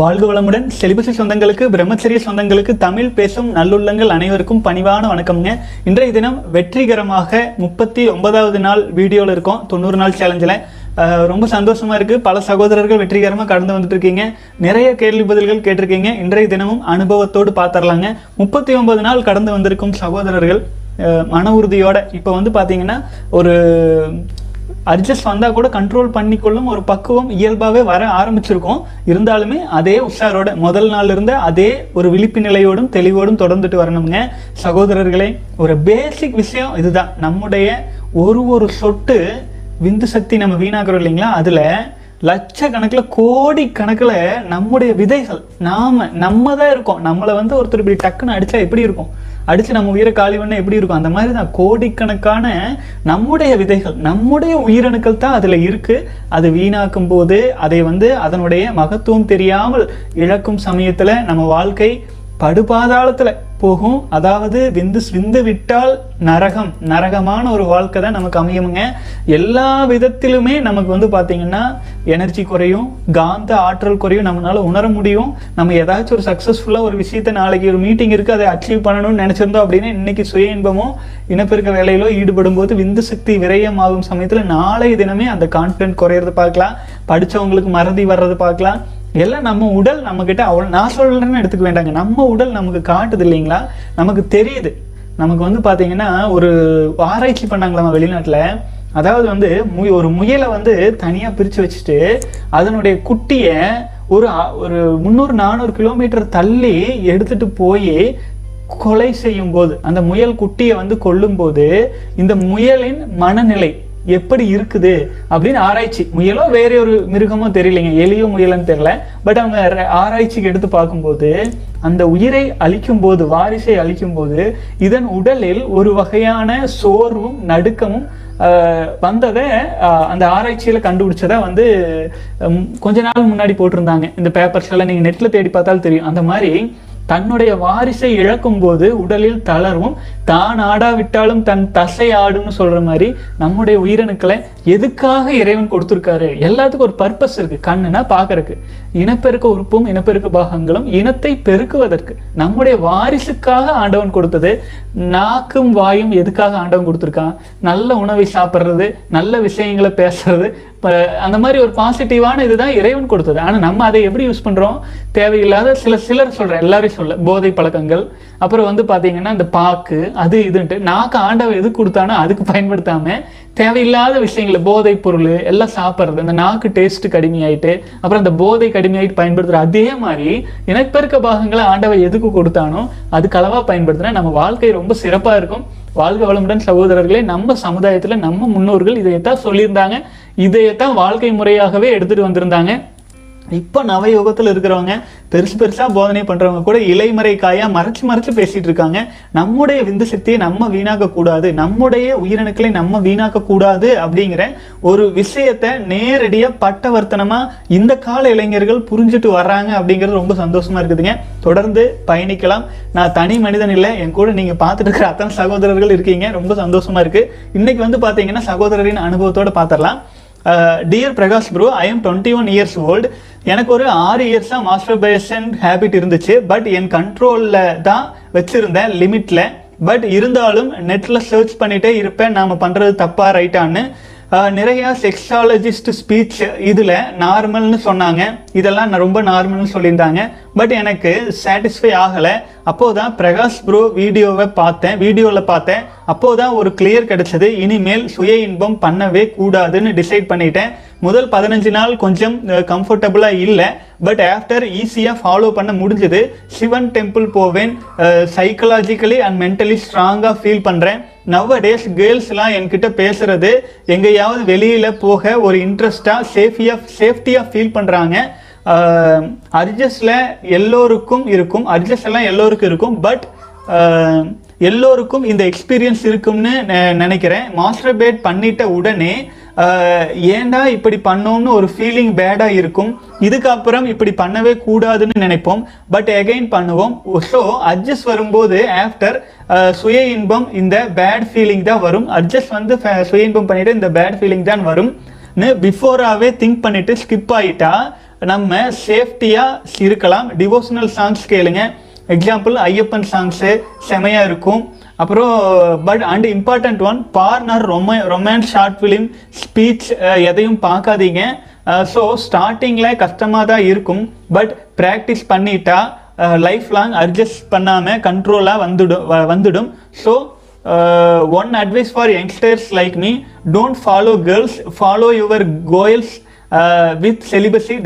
வாழ்க வளமுடன். செலிபசி சொந்தங்களுக்கு பிரம்மச்சரிய சொந்தங்களுக்கு தமிழ் பேசும் நல்லுள்ளங்கள் அனைவருக்கும் பணிவான வணக்கம்ங்க. இன்றைய தினம் வெற்றிகரமாக முப்பத்தி ஒன்பதாவது நாள் வீடியோவில் இருக்கோம். தொண்ணூறு நாள் சேலஞ்சில் ரொம்ப சந்தோஷமாக இருக்குது பல சகோதரர்கள் வெற்றிகரமாக கடந்து வந்துட்டுருக்கீங்க. நிறைய கேள்வி பதில்கள் கேட்டிருக்கீங்க. இன்றைய தினமும் அனுபவத்தோடு பார்த்துடலாங்க. முப்பத்தி ஒன்பது நாள் கடந்து வந்திருக்கும் சகோதரர்கள் மன உறுதியோட இப்போ வந்து பார்த்தீங்கன்னா ஒரு அட்ஜஸ்ட் வந்தால் கூட கண்ட்ரோல் பண்ணிக்கொள்ளும் ஒரு பக்குவம் இயல்பாகவே வர ஆரம்பிச்சிருக்கும். இருந்தாலுமே அதே உஷாரோட முதல் நாள் இருந்த அதே ஒரு விழிப்பு நிலையோடும் தெளிவோடும் தொடர்ந்துட்டு வரணுங்க சகோதரர்களே ஒரு பேசிக் விஷயம் இதுதான். நம்முடைய ஒரு ஒரு சொட்டு விந்து சக்தி நம்ம வீணாக்குறோம் இல்லைங்களா? அதில் லட்சக்கணக்கில் கோடி கணக்கில் நம்முடைய விதைகள் நாம நம்ம தான் இருக்கோம். நம்மளை வந்து ஒருத்தர் இப்படி டக்குன்னு அடிச்சா எப்படி இருக்கும்? அடித்து நம்ம உயிரை காலி பண்ண எப்படி இருக்கும்? அந்த மாதிரி தான் கோடிக்கணக்கான நம்முடைய விதைகள் நம்முடைய உயிரணுக்கள் தான் அதில் இருக்குது அது வீணாக்கும் போது அதை வந்து அதனுடைய மகத்துவம் தெரியாமல் இழக்கும் சமயத்தில் நம்ம வாழ்க்கை படுபாதாளத்தில் போகும். அதாவது விந்து விந்து விட்டால் நரகம் நரகமான ஒரு வாழ்க்கை தான் நமக்கு அமையுமுங்க. எல்லா விதத்திலுமே நமக்கு வந்து பார்த்திங்கன்னா எனர்ஜி குறையும் காந்த ஆற்றல் குறையும் நம்மளால உணர முடியும். நம்ம ஏதாச்சும் ஒரு சக்ஸஸ்ஃபுல்லாக ஒரு விஷயத்தை நாளைக்கு ஒரு மீட்டிங் இருக்கு அதை அச்சீவ் பண்ணணும்னு நினச்சிருந்தோம் அப்படின்னா இன்னைக்கு சுய இன்பமோ இனப்பெருக்க வேலையிலோ ஈடுபடும் போது விந்து சக்தி விரயமாகும் சமயத்தில் நாளை தினமே அந்த கான்ஃபிடென்ட் குறையிறது பார்க்கலாம். படிச்சவங்களுக்கு மறதி வர்றது பார்க்கலாம். எல்லாம் நம்ம உடல் நம்மக்கிட்ட அவ்வளோ நான் சொல்கிறேன்னு எடுத்துக்க வேண்டாங்க. நம்ம உடல் நமக்கு காட்டுது இல்லைங்களா? நமக்கு தெரியுது. நமக்கு வந்து பார்த்தீங்கன்னா ஒரு ஆராய்ச்சி பண்ணாங்களாம் வெளிநாட்டில்? அதாவது வந்து மு- ஒரு முயலை வந்து தனியாக பிரித்து வச்சுட்டு அதனுடைய குட்டியை ஒரு ஒரு முந்நூறு நானூறு கிலோமீட்டர் தள்ளி எடுத்துட்டு போய் கொலை செய்யும் போது அந்த முயல் குட்டியை வந்து கொல்லும் போது இந்த முயலின் மனநிலை எப்படி இருக்குது அப்படின்னு ஆராய்ச்சி. முயலோ வேற ஒரு மிருகமோ தெரியலைங்க. எலியோ முயலன்னு தெரியல. பட் அவங்க ஆராய்ச்சிக்கு எடுத்து பார்க்கும்போது அந்த உயிரை அழிக்கும் போது வாரிசை அழிக்கும் போது இதன் உடலில் ஒரு வகையான சோர்வும் நடுக்கமும் ஆஹ், வந்ததை அந்த ஆராய்ச்சியில் கண்டுபிடிச்சதை வந்து கொஞ்ச நாள் முன்னாடி போட்டிருந்தாங்க. இந்த பேப்பர்ஸ் எல்லாம் நீங்கள் நெட்டில் தேடி பார்த்தாலும் தெரியும். அந்த மாதிரி தன்னுடைய வாரிசை இழக்கும் போது உடலில் தளர்வும் தான் ஆடாவிட்டாலும் தன் தசை ஆடும்னு சொல்ற மாதிரி நம்முடைய உயிரணுக்களை எதுக்காக இறைவன் கொடுத்துருக்காரு? எல்லாத்துக்கும் ஒரு பர்பஸ் இருக்கு. கண்ணுனா பாக்குறதுக்கு இனப்பெருக்க உறுப்பும் இனப்பெருக்க பாகங்களும் இனத்தை பெருக்குவதற்கு நம்முடைய வாரிசுக்காக ஆண்டவன் கொடுத்தது நாக்கும் வாயும் எதுக்காக ஆண்டவன் கொடுத்துருக்கான்? நல்ல உணவை சாப்பிட்றது நல்ல விஷயங்களை பேசுறது அந்த மாதிரி ஒரு பாசிட்டிவான இதுதான் இறைவன் கொடுத்தது. ஆனால் நம்ம அதை எப்படி யூஸ் பண்றோம்? தேவையில்லாத சில சிலர் சொல்றேன் எல்லாரையும் சொல்ல போதை பழக்கங்கள் அப்புறம் வந்து பார்த்தீங்கன்னா இந்த பாக்கு அது இதுன்ட்டு. நாக்கு ஆண்டவன் எது கொடுத்தானோ அதுக்கு பயன்படுத்தாமல் தேவையில்லாத விஷயங்களை போதை பொருள் எல்லாம் சாப்பிட்றது. அந்த நாக்கு டேஸ்ட்டு கடுமையாயிட்டு அப்புறம் அந்த போதை கடுமையாயிட்டு பயன்படுத்துகிற அதே மாதிரி இனப்பெருக்க பாகங்களை ஆண்டவை எதுக்கு கொடுத்தானோ அதுக்கு அளவாக பயன்படுத்தினா நம்ம வாழ்க்கை ரொம்ப சிறப்பாக இருக்கும். வாழ்க வளமுடன் சகோதரர்களே நம்ம சமுதாயத்தில் நம்ம முன்னோர்கள் இதையத்தான் சொல்லியிருந்தாங்க. இதையத்தான் வாழ்க்கை முறையாகவே எடுத்துகிட்டு வந்திருந்தாங்க. இப்போ நவயுகத்தில் இருக்கிறவங்க பெருசு பெருசாக போதனை பண்ணுறவங்க கூட இலைமறை காயாக மறைச்சு மறைச்சு பேசிகிட்டு இருக்காங்க. நம்முடைய விந்து சக்தியை நம்ம வீணாக்கக்கூடாது நம்முடைய உயிரணுக்களை நம்ம வீணாக்கக்கூடாது அப்படிங்கிற ஒரு விஷயத்தை நேரடியாக பட்டவர்த்தனமாக இந்த கால இளைஞர்கள் புரிஞ்சுட்டு வர்றாங்க அப்படிங்கிறது ரொம்ப சந்தோஷமாக இருக்குதுங்க. தொடர்ந்து பயணிக்கலாம். நான் தனி மனிதன் இல்லை என் கூட நீங்கள் பார்த்துட்டு இருக்கிற அத்தனை சகோதரர்கள் இருக்கீங்க. ரொம்ப சந்தோஷமாக இருக்குது இன்றைக்கி வந்து பார்த்தீங்கன்னா சகோதரரின் அனுபவத்தோட பார்த்துடலாம் dear Prakash bro I am twenty one years old எனக்கு ஒரு ஆறு இயர்ஸாக மாஸ்டர்பேஷன் ஹேபிட் இருந்துச்சு. பட் என் கண்ட்ரோலில் தான் வச்சுருந்தேன் லிமிட்டில் பட் இருந்தாலும் நெட்டில் சர்ச் பண்ணிகிட்டே இருப்பேன். நாம் பண்ணுறது தப்பாக ரைட்டான்னு uh, நிறையா செக்ஸாலஜிஸ்ட் ஸ்பீச் இதில் நார்மல்னு சொன்னாங்க. இதெல்லாம் நான் ரொம்ப நார்மல்னு சொல்லியிருந்தாங்க. பட் எனக்கு சாட்டிஸ்ஃபை ஆகலை. அப்போதான் பிரகாஷ் ப்ரோ வீடியோவை பார்த்தேன். வீடியோவில் பார்த்தேன். அப்போதான் ஒரு கிளியர் கிடைச்சது. இனிமேல் சுய இன்பம் பண்ணவே கூடாதுன்னு டிசைட் பண்ணிட்டேன். முதல் பதினஞ்சு நாள் கொஞ்சம் கம்ஃபர்டபுளாக இல்லை. பட் ஆஃப்டர் ஈஸியாக ஃபாலோ பண்ண முடிஞ்சது. சிவன் டெம்பிள் போவேன். சைக்கலாஜிக்கலி அண்ட் மென்டலி ஸ்ட்ராங்காக ஃபீல் பண்ணுறேன் நவ டேஸ் கேர்ள்ஸ்லாம் என்கிட்ட பேசுகிறது எங்கேயாவது வெளியில் போக ஒரு இன்ட்ரெஸ்டாக சேஃபியாக சேஃப்டியாக ஃபீல் பண்ணுறாங்க அர்ஜஸ்ட்ல எல்லோருக்கும் இருக்கும் அர்ஜஸ் எல்லாம் எல்லோருக்கும் இருக்கும் பட் எல்லோருக்கும் இந்த எக்ஸ்பீரியன்ஸ் இருக்கும்னு நெ- நினைக்கிறேன். மாஸ்டர்பேட் பண்ணிட்ட உடனே ஏண்டா ஏன்டா இப்படி பண்ணோம்னு ஒரு ஃபீலிங் பேடாக இருக்கும். இதுக்கப்புறம் இப்படி பண்ணவே கூடாதுன்னு நினைப்போம். பட் எகைன் பண்ணுவோம். ஸோ அட்ஜஸ்ட் வரும்போது ஆஃப்டர் சுய இன்பம் இந்த பேட் ஃபீலிங் தான் வரும். அட்ஜஸ்ட் வந்து சுய இன்பம் பண்ணிட்டு இந்த பேட் ஃபீலிங் தான் வரும்னு பிஃபோராகவே திங்க் பண்ணிட்டு ஸ்கிப் ஆகிட்டா நம்ம சேஃப்டியாக இருக்கலாம். டிவோஷனல் சாங்ஸ் கேளுங்க. எக்ஸாம்பிள் ஐயப்பன் சாங்ஸு செமையாக இருக்கும். அப்புறம் but and important one porn ரொம romance short film speech எதையும் பார்க்காதீங்க. ஸோ ஸ்டார்டிங்கில் கஷ்டமாக தான் இருக்கும். பட் ப்ராக்டிஸ் பண்ணிட்டா லைஃப் லாங் அட்ஜஸ்ட் பண்ணாமல் கண்ட்ரோலாக வந்துடும் வ- வந்துடும். So one advice for youngsters like me don't follow girls follow your goals with with celibacy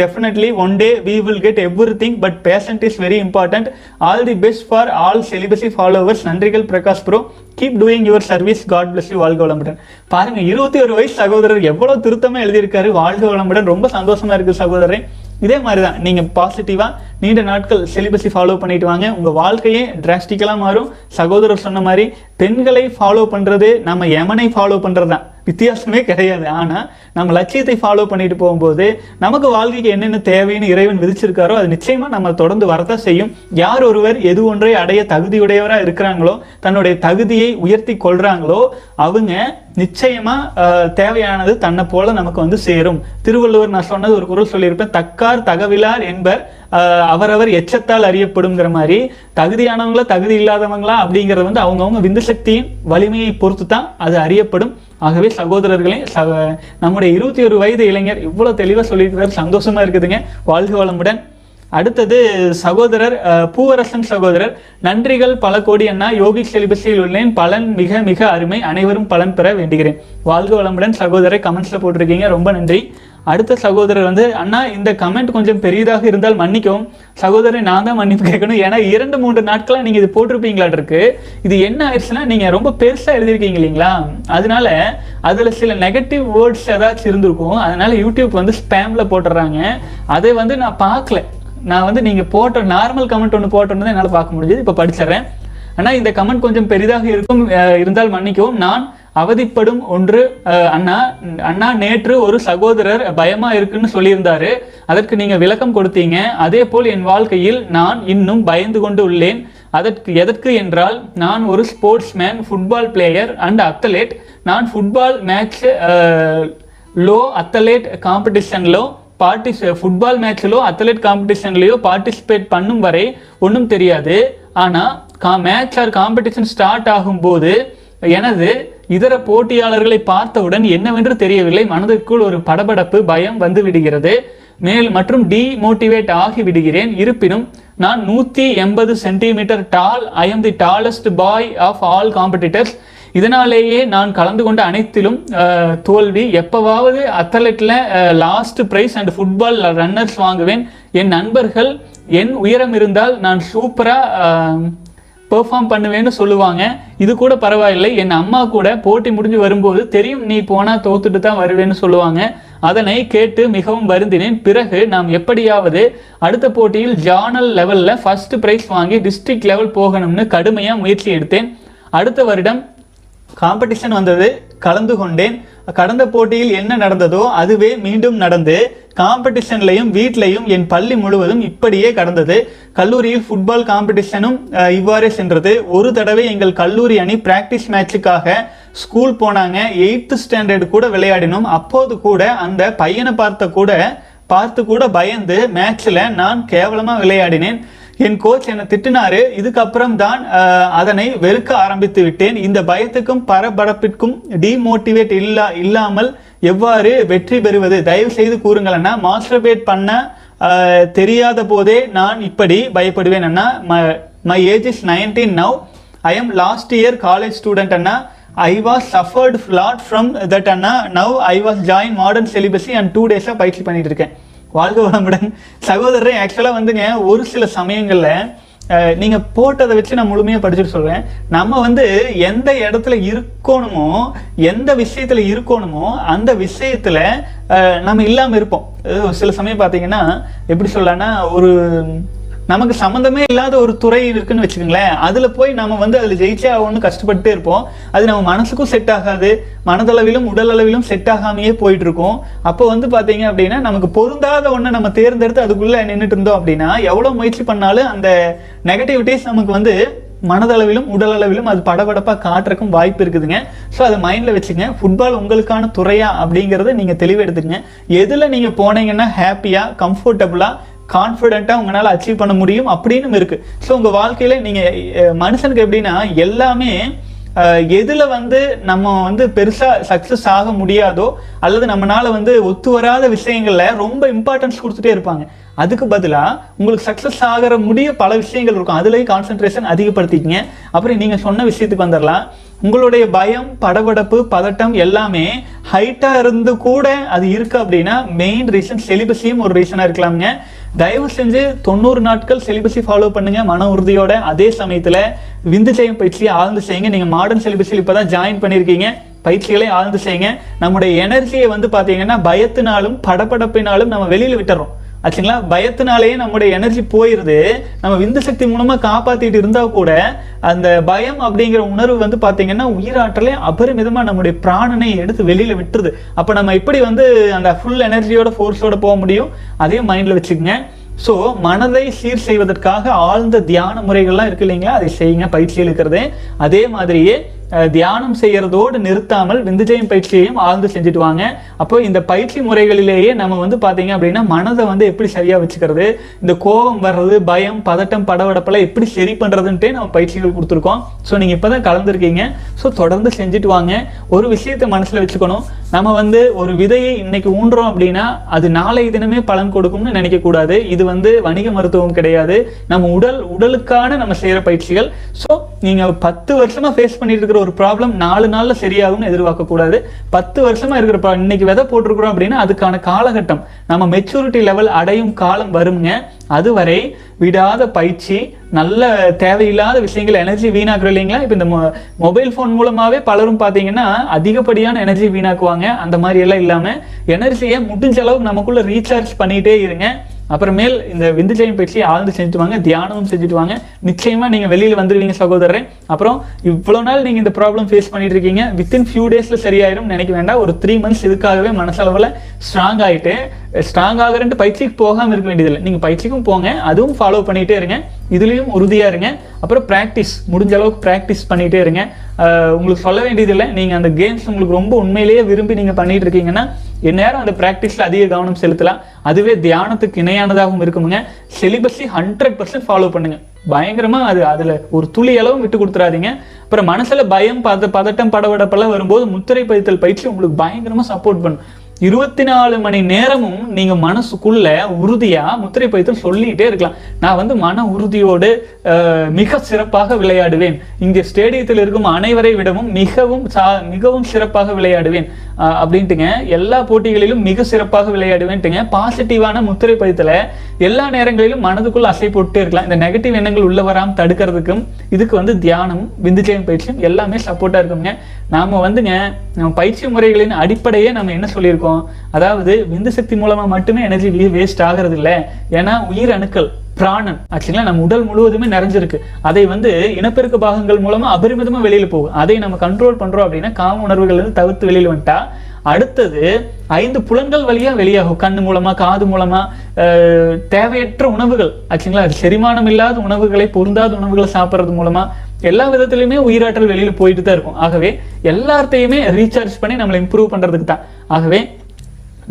one day day will get everything but patient is very important all the best for all celibacy followers நன்றிகள் Prakash bro keep doing your service God bless you வாழ்க வளமுடன் பாருங்க இருபத்தி ஒரு வயசு சகோதரர் எவ்வளோ திருத்தமாக எழுதியிருக்காரு வாழ்க வளமுடன் ரொம்ப சந்தோஷமா இருக்கு சகோதரன் இதே மாதிரி தான் நீங்கள் பாசிட்டிவாக நீண்ட நாட்கள் செலிபஸி ஃபாலோ பண்ணிட்டு வாங்க. உங்கள் வாழ்க்கையே டிராஸ்டிக்கலாக மாறும். சகோதரர் சொன்ன மாதிரி பெண்களை ஃபாலோ பண்ணுறது நம்ம எமனை ஃபாலோ பண்ணுறது தான் வித்தியாசமே கிடையாது. ஆனால் நம்ம லட்சியத்தை ஃபாலோ பண்ணிட்டு போகும்போது நமக்கு வாழ்க்கைக்கு என்னென்ன தேவைன்னு இறைவன் விதிச்சிருக்காரோ அது நிச்சயமாக நம்ம தொடர்ந்து வரதான் செய்யும். யார் ஒருவர் எது ஒன்றை அடைய தகுதியுடையவராக இருக்கிறாங்களோ தன்னுடைய தகுதியை உயர்த்தி கொள்கிறாங்களோ அவங்க நிச்சயமாக தேவையானது தன்னை போல நமக்கு வந்து சேரும். திருவள்ளுவர் நான் சொன்னது ஒரு குரல் சொல்லியிருப்பேன் தக்கார் தகவிலார் என்பர் அவரவர் எச்சத்தால் அறியப்படுங்கிற மாதிரி தகுதியானவங்களா தகுதி இல்லாதவங்களா அப்படிங்கிறது வந்து அவங்கவுங்க விந்து சக்தியின் வலிமையை பொறுத்து தான் அது அறியப்படும். ஆகவே சகோதரர்களே சக நம்முடைய இருபத்தி ஒரு வயது இளைஞர் இவ்வளோ தெளிவாக சொல்லியிருக்கிறார். சந்தோஷமா இருக்குதுங்க. வாழ்க வளமுடன். அடுத்தது சகோதரர் பூவரசன் சகோதரர். நன்றிகள் பல கோடி அண்ணா. யோகி செலிபஸில் உள்ளேன். பலன் மிக மிக அருமை. அனைவரும் பலன் பெற வேண்டுகிறேன். வாழ்க வளமுடன். சகோதரர் கமெண்ட்ஸில் போட்டிருக்கீங்க. ரொம்ப நன்றி. அடுத்த சகோதரர் வந்து அண்ணா இந்த கமெண்ட் கொஞ்சம் பெரியதாக இருந்தால் மன்னிக்கவும். சகோதரன் நான் தான் மன்னிப்பு கேட்கணும். ஏன்னா இரண்டு மூன்று நாட்களாக நீங்கள் இது போட்டிருப்பீங்களாட்டு இருக்கு இது என்ன ஆயிடுச்சுன்னா நீங்கள் ரொம்ப பெருசாக எழுதியிருக்கீங்க இல்லைங்களா? அதனால அதில் சில நெகட்டிவ் வேர்ட்ஸ் ஏதாச்சும் இருந்திருக்கும். அதனால யூடியூப் வந்து ஸ்பேமில் போட்டுடுறாங்க அதை வந்து நான் பார்க்கல. நான் வந்து நீங்கள் போட்ட நார்மல் கமெண்ட் ஒன்று போட்டோன்னு என்னால் பார்க்க முடிஞ்சது. இப்போ படிச்சிடுறேன். ஆனால் இந்த கமெண்ட் கொஞ்சம் பெரிதாக இருக்கும் இருந்தால் மன்னிக்கவும். நான் அவதிப்படும் ஒன்று அண்ணா அண்ணா நேற்று ஒரு சகோதரர் பயமா இருக்குன்னு சொல்லியிருந்தாரு. அதற்கு நீங்க விளக்கம் கொடுத்தீங்க. அதே போல் என் வாழ்க்கையில் நான் இன்னும் பயந்து கொண்டு உள்ளேன். அதற்கு எதற்கு என்றால் நான் ஒரு sportsman football player and athlete நான் ஃபுட்பால் மேட்ச் லோ அத்தலேட் காம்படிஷன்லோ பார்ட்டி ஃபுட்பால் மேட்ச்லோ அத்லெட் காம்படிஷன்லையோ பார்ட்டிசிபேட் பண்ணும் வரை ஒன்றும் தெரியாது. ஆனால் கா மேட்ச் ஆர் காம்படிஷன் ஸ்டார்ட் ஆகும்போது எனது இதர போட்டியாளர்களை பார்த்தவுடன் என்னவென்று தெரியவில்லை. மனதிற்குள் ஒரு படபடப்பு பயம் வந்து விடுகிறது. மேல் மற்றும் டிமோட்டிவேட் ஆகி விடுகிறேன். இருப்பினும் நான் நூத்தி எண்பது centimetre tall I am the tallest boy of all competitors இதனாலேயே நான் கலந்து கொண்ட அனைத்திலும் தோல்வி. எப்பவாவது அத்லெட்ல last prize and football runners வாங்குவேன். என் நண்பர்கள் என் உயரம் இருந்தால் நான் சூப்பரா பெர்ஃபார்ம் பண்ணுவேன்னு சொல்லுவாங்க. இது கூட பரவாயில்லை. என் அம்மா கூட போட்டி முடிஞ்சு வரும்போது தெரியும் நீ போனால் தோத்துட்டு தான் வருவேன்னு சொல்லுவாங்க. அதனை கேட்டு மிகவும் வருந்தினேன். பிறகு நாம் எப்படியாவது அடுத்த போட்டியில் ஜானல் லெவலில் ஃபர்ஸ்ட் பிரைஸ் வாங்கி டிஸ்ட்ரிக்ட் லெவல் போகணும்னு கடுமையாக முயற்சி எடுத்தேன். அடுத்த வருடம் காம்படிஷன் வந்தது. கலந்து கொண்டேன். கடந்த போட்டியில் என்ன நடந்ததோ அதுவே மீண்டும் நடந்து காம்படிஷன்லையும் வீட்லையும் என் பள்ளி முழுவதும் இப்படியே கடந்தது. கல்லூரியில் ஃபுட்பால் காம்படிஷனும் இவ்வாறே சென்றது. ஒரு தடவை எங்கள் கல்லூரி அணி பிராக்டிஸ் மேட்சுக்காக ஸ்கூல் போனாங்க. எயித்து ஸ்டாண்டர்டு கூட விளையாடினோம். அப்போது கூட அந்த பையனை பார்த்த கூட பார்த்து கூட பயந்து மேட்ச்ல நான் கேவலமா விளையாடினேன். என் கோச் என்னை திட்டினாரு. இதுக்கப்புறம் தான் அதனை வெறுக்க ஆரம்பித்து விட்டேன். இந்த பயத்துக்கும் பரபரப்பிற்கும் டிமோட்டிவேட் இல்லா இல்லாமல் எவ்வாறு வெற்றி பெறுவது? தயவு செய்து கூறுங்கள் அண்ணா. மாஸ்டர்பேட் பண்ண தெரியாத போதே நான் இப்படி பயப்படுவேன் அண்ணா. My age is nineteen now I am last year college student Anna. I was suffered lot from that Anna. Now I was join modern celibacy and two டேஸாக பயிற்சி பண்ணிட்டு இருக்கேன். வாழ்க வளமுடன் சகோதரர் ஆக்சுவலாக வந்துங்க ஒரு சில சமயங்களில் நீங்கள் போட்டதை வச்சு நான் முழுமையாக படிச்சுட்டு சொல்கிறேன் நம்ம வந்து எந்த இடத்துல இருக்கணுமோ எந்த விஷயத்தில் இருக்கணுமோ அந்த விஷயத்தில் நம்ம இல்லாமல் இருப்போம். சில சமயம் பார்த்தீங்கன்னா எப்படி சொல்லலாம்னா ஒரு நமக்கு சம்மந்தமே இல்லாத ஒரு துறை இருக்குன்னு வச்சுக்கோங்களேன். அதில் போய் நம்ம வந்து அதில் ஜெயிச்சே ஆகணும்னு கஷ்டப்பட்டு இருப்போம். அது நம்ம மனசுக்கும் செட் ஆகாது. மனதளவிலும் உடல் அளவிலும் செட் ஆகாமையே போயிட்டு இருக்கும் அப்போ வந்து பார்த்தீங்க அப்படின்னா நமக்கு பொருந்தாத ஒன்றை நம்ம தேர்ந்தெடுத்து அதுக்குள்ளே நின்றுட்டு இருந்தோம் அப்படின்னா எவ்வளோ முயற்சி பண்ணாலும் அந்த நெகட்டிவிட்டிஸ் நமக்கு வந்து மனதளவிலும் உடல் அளவிலும் அது படபடப்பாக காட்டுறக்கும் வாய்ப்பு இருக்குதுங்க. ஸோ அதை மைண்டில் வச்சுங்க. ஃபுட்பால் உங்களுக்கான துறையா அப்படிங்கிறத நீங்கள் தெளிவெடுத்துங்க எதில் நீங்கள் போனீங்கன்னா ஹாப்பியாக கம்ஃபர்டபுளாக கான்ஃபிடென்ட்டாக உங்களால் அச்சீவ் பண்ண முடியும் அப்படின்னு இருக்கு. ஸோ உங்கள் வாழ்க்கையில் நீங்கள் மனுஷனுக்கு எப்படின்னா எல்லாமே எதில் வந்து நம்ம வந்து பெருசாக சக்ஸஸ் ஆக முடியாதோ அல்லது நம்மளால் வந்து ஒத்து வராத விஷயங்களில் ரொம்ப இம்பார்ட்டன்ஸ் கொடுத்துட்டே இருப்பாங்க. அதுக்கு பதிலாக உங்களுக்கு சக்ஸஸ் ஆகிற முடிய பல விஷயங்கள் இருக்கும். அதுலேயும் கான்சன்ட்ரேஷன் அதிகப்படுத்திக்கிங்க. அப்புறம் நீங்கள் சொன்ன விஷயத்துக்கு வந்துடலாம் உங்களுடைய பயம் படபடப்பு பதட்டம் எல்லாமே ஹைட்டாக இருந்து கூட அது இருக்கு அப்படின்னா மெயின் ரீசன் செலிபஸியும் ஒரு ரீசனாக இருக்கலாம்ங்க. தயவு செஞ்சு தொண்ணூறு நாட்கள் செலிபஸை ஃபாலோ பண்ணுங்க. மன உறுதியோட அதே சமயத்தில் விந்து செய்யும் பயிற்சியை ஆழ்ந்து செய்யுங்க. நீங்கள் மாடர்ன் செலிபஸில் இப்போ தான் ஜாயின் பண்ணியிருக்கீங்க. பயிற்சிகளை ஆழ்ந்து செய்யுங்க. நம்முடைய எனர்ஜியை வந்து பார்த்தீங்கன்னா பயத்தினாலும் படப்படப்பினாலும் நம்ம வெளியில் விட்டுறோம். ஆச்சுங்களா? பயத்தினாலேயே நம்முடைய எனர்ஜி போயிடுது நம்ம விந்து சக்தி மூலமாக காப்பாற்றிட்டு இருந்தால் கூட அந்த பயம் அப்படிங்கிற உணர்வு வந்து பார்த்தீங்கன்னா உயிராற்றலே அபரிமிதமாக நம்முடைய பிராணனை எடுத்து வெளியில் விட்டுருது. அப்போ நம்ம எப்படி வந்து அந்த ஃபுல் எனர்ஜியோட ஃபோர்ஸோட போக முடியும்? அதையும் மைண்டில் வச்சுக்கோங்க. ஸோ மனதை சீர் செய்வதற்காக ஆழ்ந்த தியான முறைகள்லாம் இருக்கு இல்லைங்களா? அதை செய்யுங்க பயிற்சியில் இருக்கிறது. அதே மாதிரியே தியானம் செய்யறதோடு நிறுத்தாமல் விந்துஜயம் பயிற்சியையும் ஆழ்ந்து செஞ்சுட்டு வாங்க அப்போ இந்த பயிற்சி முறைகளிலேயே நம்ம வந்து பார்த்தீங்க அப்படின்னா மனதை வந்து எப்படி சரியாக வச்சுக்கிறது இந்த கோபம் வர்றது பயம் பதட்டம் படபடப்பெல்லாம் எப்படி சரி பண்ணுறதுன்ட்டே நம்ம பயிற்சிகள் கொடுத்துருக்கோம். ஸோ நீங்கள் இப்போ தான் கலந்துருக்கீங்க. ஸோ தொடர்ந்து செஞ்சுட்டு வாங்க ஒரு விஷயத்தை மனசில் வச்சுக்கணும். நம்ம வந்து ஒரு விதையை இன்னைக்கு ஊன்றோம் அப்படின்னா அது நாளை தினமே பலன் கொடுக்கும்னு நினைக்கக்கூடாது. இது வந்து வணிக மருத்துவம் கிடையாது. நம்ம உடல் உடலுக்கான நம்ம செய்கிற பயிற்சிகள். ஸோ நீங்கள் பத்து வருஷமாக ஃபேஸ் பண்ணிட்டு இருக்கிற ஒரு ப்ராப்ளம் நாலு நாளில் சரியாகும்னு எதிர்பார்க்கக்கூடாது. பத்து வருஷமாக இருக்கிற இன்னைக்கு விதை போட்டிருக்கிறோம் அப்படின்னா அதுக்கான காலகட்டம். நம்ம மெச்சூரிட்டி லெவல் அடையும் காலம் வருங்க. அதுவரை விடாத பயிற்சி நல்ல தேவையில்லாத விஷயங்கள் எனர்ஜி வீணாக்குறோம் இல்லைங்களா? இப்போ இந்த மொபைல் ஃபோன் மூலமாகவே பலரும் பார்த்தீங்கன்னா அதிகப்படியான எனர்ஜி வீணாக்குவாங்க. அந்த மாதிரி எல்லாம் இல்லாமல் எனர்ஜியை முடிஞ்ச அளவுக்கு நமக்குள்ளே ரீசார்ஜ் பண்ணிகிட்டே இருங்க. அப்புறமேல் இந்த விந்துஜயம் பயிற்சி ஆழ்ந்து செஞ்சுட்டு வாங்க தியானமும் செஞ்சுட்டு வாங்க நிச்சயமாக நீங்கள் வெளியில் வந்துடுவீங்க சகோதரரே. அப்புறம் இவ்வளோ நாள் நீங்கள் இந்த ப்ராப்ளம் ஃபேஸ் பண்ணிட்டு இருக்கீங்க வித்தின் ஃபியூ டேஸில் சரியாயிரும் நினைக்க வேண்டாம். ஒரு த்ரீ மந்த்ஸ் இதுக்காகவே மனசளவில் ஸ்ட்ராங் ஆயிட்டு ஸ்ட்ராங் ஆகிறன்ட்டு பயிற்சிக்கு போகாமல் இருக்க வேண்டியதில்லை. நீங்கள் பயிற்சிக்கும் போங்க அதுவும் ஃபாலோ பண்ணிகிட்டே இருங்க. இதுலேயும் உறுதியாக இருங்க. அப்புறம் ப்ராக்டிஸ் முடிஞ்ச அளவுக்கு ப்ராக்டிஸ் பண்ணிகிட்டே இருங்க. உங்களுக்கு சொல்ல வேண்டியதில்லை. நீங்கள் அந்த கேம்ஸ் உங்களுக்கு ரொம்ப உண்மையிலேயே விரும்பி நீங்கள் பண்ணிகிட்டு இருக்கீங்கன்னா எந்நேரம் அந்த ப்ராக்டிஸில் அதிக கவனம் செலுத்தலாம். அதுவே தியானத்துக்கு இணையானதாகவும் இருக்குமுங்க. சிலிபஸை ஹண்ட்ரட் பர்சன்ட் ஃபாலோ பண்ணுங்க. பயங்கரமா அது அதுல ஒரு துளி அளவும் விட்டு கொடுத்துறாதீங்க. அப்புறம் மனசுல பயம் பத பதட்டம் படபடப்பெல்லாம் வரும்போது முத்திரை பதித்தல் பயிற்சி உங்களுக்கு பயங்கரமா சப்போர்ட் பண்ணும். இருபத்தி நாலு மணி நேரமும் நீங்க மனசுக்குள்ள உறுதியா முத்திரை பதித்தல் சொல்லிட்டே இருக்கலாம். நான் வந்து மன உறுதியோடு மிக சிறப்பாக விளையாடுவேன். இங்கே ஸ்டேடியத்தில் இருக்கும் அனைவரை விடவும் மிகவும் சா- மிகவும் சிறப்பாக விளையாடுவேன். அஹ், அப்படின்ட்டுங்க. எல்லா போட்டிகளிலும் மிக சிறப்பாக விளையாடுவேன்ட்டுங்க. பாசிட்டிவான முத்திரை பதித்தலை எல்லா நேரங்களிலும் மனதுக்குள்ள அசை போட்டே இருக்கலாம். இந்த நெகட்டிவ் எண்ணங்கள் உள்ள வராமல் தடுக்கிறதுக்கும் இதுக்கு வந்து தியானம் விந்துச்சயம் பயிற்சியும் எல்லாமே சப்போர்ட்டா இருக்குங்க நாம வந்துங்க நம்ம பயிற்சி முறைகளின் அடிப்படையே நம்ம என்ன சொல்லியிருக்கோம்? அதாவது விந்து சக்தி மூலமா மட்டுமே எனர்ஜி வேஸ்ட் ஆகிறது இல்லை. ஏன்னா உயிர் அணுக்கள் பிராணன் ஆக்சுவலா நம்ம உடல் முழுவதுமே நிறைஞ்சிருக்கு. அதை வந்து இனப்பெருக்க பாகங்கள் மூலமா அபரிமிதமா வெளியில போகும். அதை நம்ம கண்ட்ரோல் பண்றோம் அப்படின்னா காம உணர்வுகள் இருந்து தவிர்த்து வெளியில் வந்துட்டா அடுத்தது ஐந்து புலன்கள் வழியா வெளியாகும். கண்ணு மூலமா காது மூலமா தேவையற்ற உணவுகள் ஆச்சுங்களா? செரிமானம் இல்லாத உணவுகளை பொருந்தாத உணவுகளை சாப்பிட்றது மூலமா எல்லா விதத்துலையுமே உயிராற்றல் வெளியில் போயிட்டு தான் இருக்கும். ஆகவே எல்லாத்தையுமே ரீசார்ஜ் பண்ணி நம்மளை இம்ப்ரூவ் பண்ணுறதுக்கு தான். ஆகவே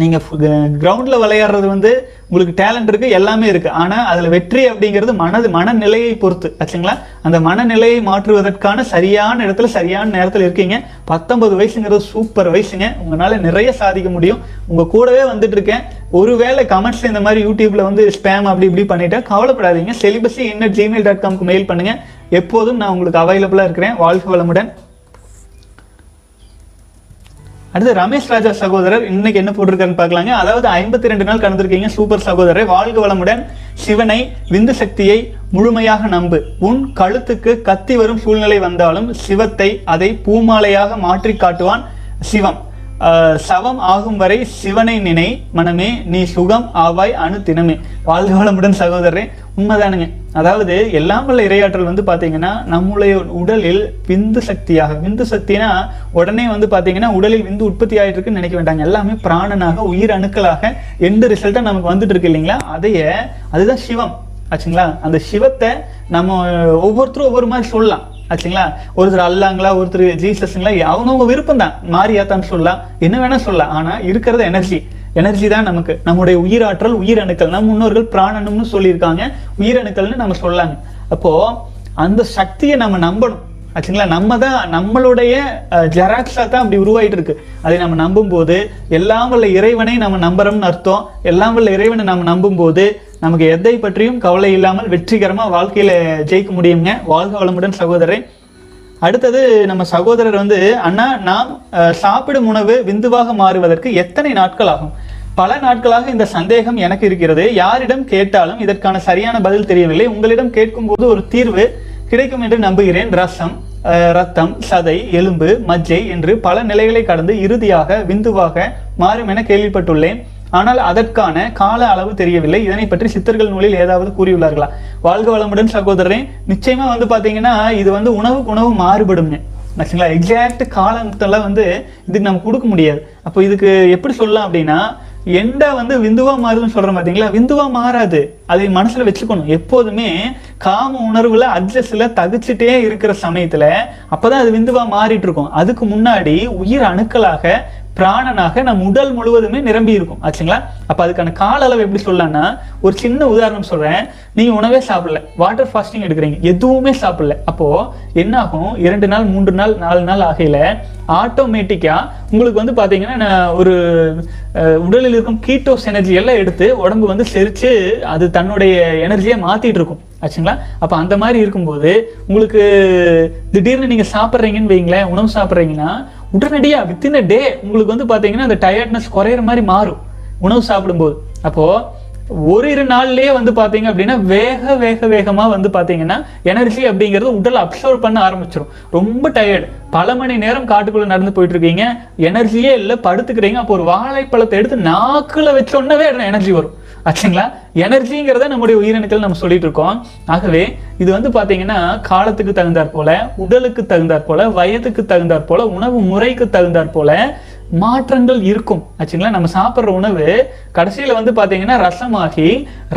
நீங்கள் கிரவுண்டில் விளையாடுறது வந்து உங்களுக்கு டேலண்ட் இருக்குது எல்லாமே இருக்குது ஆனால் அதில் வெற்றி அப்படிங்கிறது மனது மனநிலையை பொறுத்து ஆச்சுங்களா? அந்த மனநிலையை மாற்றுவதற்கான சரியான இடத்துல சரியான நேரத்தில் இருக்கீங்க. பத்தொன்பது வயசுங்கிறது சூப்பர் வயசுங்க. உங்களால் நிறைய சாதிக்க முடியும். உங்கள் கூடவே வந்துட்டு இருக்கேன். ஒருவேளை கமெண்ட்ஸில் இந்த மாதிரி யூடியூப்பில் வந்து ஸ்பேம் அப்படி இப்படி பண்ணிட்டா கவலைப்படாதீங்க. Celibacy in at Gmail dot காம்க்கு மெயில் பண்ணுங்கள் எப்போதும் நான் உங்களுக்கு அவைலபிளா இருக்கிறேன். வாழ்க வளமுடன். அடுத்து ரமேஷ் ராஜா சகோதரர் இன்னைக்கு என்ன போட்டிருக்காருன்னு பார்க்கலாங்க. அதாவது ஐம்பத்தி ரெண்டு நாள் கடந்திருக்கீங்க சூப்பர் சகோதரர். வாழ்க வளமுடன். சிவனை விந்து சக்தியை முழுமையாக நம்பு. உன் கழுத்துக்கு கத்தி வரும் சூழ்நிலை வந்தாலும் சிவத்தை அதை பூமாலையாக மாற்றி காட்டுவான் சிவம். ஆஹ் சவம் ஆகும் வரை சிவனை நினை மனமே நீ சுகம் ஆவாய் அணு தினமே. வாழ்க வளமுடன் சகோதரரே. உண்மைதானுங்க. அதாவது எல்லாம் வல்ல இரையாற்றல் வந்து பார்த்தீங்கன்னா நம்முடைய உடலில் விந்து சக்தியாக விந்து சக்தினா உடனே வந்து பார்த்தீங்கன்னா உடலில் விந்து உற்பத்தி ஆகிட்டு இருக்குன்னு நினைக்க வேண்டாங்க. எல்லாமே பிராணனாக உயிர் அணுக்களாக எந்த ரிசல்ட்டாக நமக்கு வந்துட்டு இருக்கு இல்லைங்களா? அதைய அதுதான் சிவம். ஆச்சுங்களா? அந்த சிவத்தை நம்ம ஒவ்வொருத்தரும் ஒவ்வொரு மாதிரி சொல்லலாம். ஆச்சுங்களா? ஒருத்தர் அல்லாங்களா ஒருத்தர் ஜீசஸ்ங்களா அவங்கவுங்க விருப்பம் தான் மாறியாத்தான்னு சொல்லலாம். என்ன வேணால் சொல்லலாம். ஆனால் இருக்கிறது எனர்ஜி எனர்ஜி தான் நமக்கு. நம்முடைய உயிராற்றல் உயிரணுக்கள். நம்ம முன்னோர்கள் பிராணனம்னு சொல்லியிருக்காங்க. உயிரணுக்கள்னு நம்ம சொல்லாங்க. அப்போ அந்த சக்தியை நம்ம நம்பணும். ஆச்சுங்களா? நம்ம தான் நம்மளுடைய ஜெராக்ஸா தான் அப்படி உருவாயிட்டு இருக்கு அதை நம்ம நம்பும் போது எல்லாம் வல்ல இறைவனை நம்ம நம்புறோம்னு அர்த்தம். எல்லாம் வல்ல இறைவனை நம்ம நம்பும் போது நமக்கு எதை பற்றியும் கவலை இல்லாமல் வெற்றிகரமா வாழ்க்கையில ஜெயிக்க முடியுங்க. வாழ்க வளமுடன் சகோதரன் அடுத்தது நம்ம சகோதரர் வந்து அண்ணா நாம் சாப்பிடும் உணவு விந்துவாக மாறுவதற்கு எத்தனை நாட்கள் ஆகும்? பல நாட்களாக இந்த சந்தேகம் எனக்கு இருக்கிறது. யாரிடம் கேட்டாலும் இதற்கான சரியான பதில் தெரியவில்லை. உங்களிடம் கேட்கும்போது ஒரு தீர்வு கிடைக்கும் என்று நம்புகிறேன். ரசம் ரத்தம் சதை எலும்பு மஜ்ஜை என்று பல நிலைகளை கடந்து இறுதியாக விந்துவாக மாறும் என கேள்விப்பட்டுள்ளேன். ஆனால் அதற்கான கால அளவு தெரியவில்லை. இதனை பற்றி சித்தர்கள் நூலில் ஏதாவது கூறியுள்ளார்களா? வாழ்க வளமுடன் சகோதரரே நிச்சயமா வந்து பாத்தீங்கன்னா இது வந்து உணவுக்கு உணவு மாறுபடும்னு. ஆச்சுங்களா? எக்ஸாக்ட் காலத்தெல்லாம் வந்து இதுக்கு நம்ம கொடுக்க முடியாது. அப்போ இதுக்கு எப்படி சொல்லலாம் அப்படின்னா எண்டா வந்து விந்துவா மாறுதுன்னு சொல்றோம் பாத்தீங்களா? விந்துவா மாறாது. அதை மனசுல வச்சுக்கணும். எப்போதுமே காம உணர்வுல அட்ஜஸ்ட்ல தகுச்சிட்டே இருக்கிற சமயத்துல அப்பதான் அது விந்துவா மாறிட்டு இருக்கும். அதுக்கு முன்னாடி உயிர் அணுக்களாக பிராணனாக நம் உடல் முழுவதுமே நிரம்பி இருக்கும். ஆச்சுங்களா? அப்ப அதுக்கான கால அளவு எப்படி சொல்லலாம்னா ஒரு சின்ன உதாரணம் சொல்றேன். நீங்க உணவே சாப்பிடல. வாட்டர் ஃபாஸ்டிங் எடுக்கிறீங்க. எதுவுமே சாப்பிடல. அப்போ என்ன ஆகும் இரண்டு நாள் மூன்று நாள் நாலு நாள் ஆகையில ஆட்டோமேட்டிக்கா உங்களுக்கு வந்து பாத்தீங்கன்னா நான் ஒரு உடலில் இருக்கும் கீட்டோஸ் எனர்ஜி எல்லாம் எடுத்து உடம்பு வந்து செரிச்சு அது தன்னுடைய எனர்ஜியை மாத்திட்டு இருக்கும். ஆச்சுங்களா? அப்ப அந்த மாதிரி இருக்கும்போது உங்களுக்கு திடீர்னு நீங்க சாப்பிட்றீங்கன்னு வைங்களேன் உணவு சாப்பிட்றீங்கன்னா உடனடியாக வித்தின் டே உங்களுக்கு வந்து பார்த்தீங்கன்னா அந்த டயர்ட்னஸ் குறையிற மாதிரி மாறும். உணவு சாப்பிடும்போது. அப்போது ஒரு இரு நாள்லயே வந்து பார்த்தீங்க அப்படின்னா வேக வேக வேகமாக வந்து பார்த்தீங்கன்னா எனர்ஜி அப்படிங்கிறது உடல் அப்சர்வ் பண்ண ஆரம்பிச்சிடும் ரொம்ப டயர்டு பல மணி நேரம் காட்டுக்குள்ளே நடந்து போயிட்டு இருக்கீங்க எனர்ஜியே இல்லை படுத்துக்கிறீங்க. அப்போ ஒரு வாழைப்பழத்தை எடுத்து நாக்கில் வச்சோன்னவே எனர்ஜி வரும். ஆச்சுங்களா? எனர்ஜிங்கிறத நம்முடைய உயிரினத்தில் நம்ம சொல்லிட்டு இருக்கோம் ஆகவே இது வந்து பார்த்தீங்கன்னா காலத்துக்கு தகுந்தாற் போல உடலுக்கு தகுந்தாற் போல வயதுக்கு தகுந்தாற் போல உணவு முறைக்கு தகுந்தாற் போல மாற்றங்கள் இருக்கும். ஆச்சுங்களா? நம்ம சாப்பிட்ற உணவு கடைசியில் வந்து பார்த்தீங்கன்னா ரசமாகி